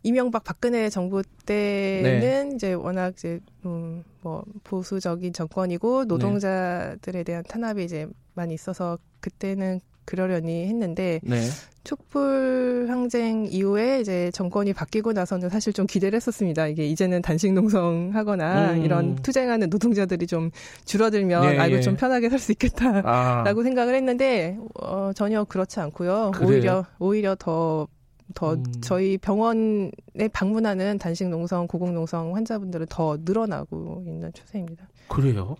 이명박 박근혜 정부 때는 네. 이제 워낙 이제 음, 뭐 보수적인 정권이고 노동자들에 대한 탄압이 이제 많이 있어서 그때는 그러려니 했는데 네. 촛불 항쟁 이후에 이제 정권이 바뀌고 나서는 사실 좀 기대를 했었습니다. 이게 이제는 단식 농성하거나 음. 이런 투쟁하는 노동자들이 좀 줄어들면 네, 아이고 예. 좀 편하게 살 수 있겠다라고 아. 생각을 했는데 어, 전혀 그렇지 않고요. 그래요? 오히려 오히려 더더 음. 저희 병원에 방문하는 단식 농성, 고공 농성 환자분들은 더 늘어나고 있는 추세입니다. 그래요?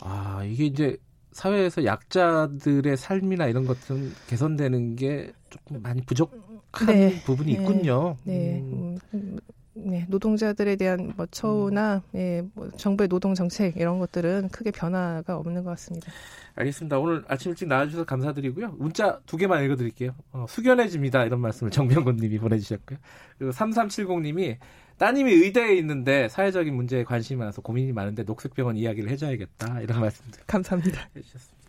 아, 이게 이제 사회에서 약자들의 삶이나 이런 것들은 개선되는 게 조금 많이 부족한 네. 부분이 네. 있군요. 네. 음. 음. 네, 노동자들에 대한 뭐 처우나 음. 예, 뭐 정부의 노동 정책 이런 것들은 크게 변화가 없는 것 같습니다. 알겠습니다. 오늘 아침 일찍 나와주셔서 감사드리고요. 문자 두 개만 읽어드릴게요. 어, 숙연해집니다. 이런 말씀을 정병곤님이 보내주셨고요. 그리고 3370님이 따님이 의대에 있는데 사회적인 문제에 관심이 많아서 고민이 많은데 녹색병원 이야기를 해줘야겠다. 이런 말씀들. 감사합니다. 해주셨습니다.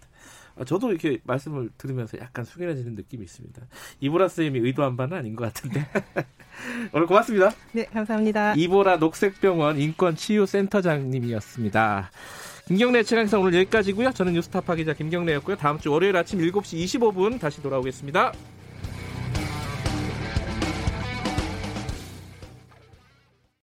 어, 저도 이렇게 말씀을 들으면서 약간 숙연해지는 느낌이 있습니다. 이보라 쌤이 의도한 바는 아닌 것 같은데. 오늘 고맙습니다. 네, 감사합니다. 이보라 녹색병원 인권치유센터장님이었습니다. 김경래 최강사 오늘 여기까지고요. 저는 뉴스타파 기자 김경래였고요. 다음 주 월요일 아침 7시 25분 다시 돌아오겠습니다.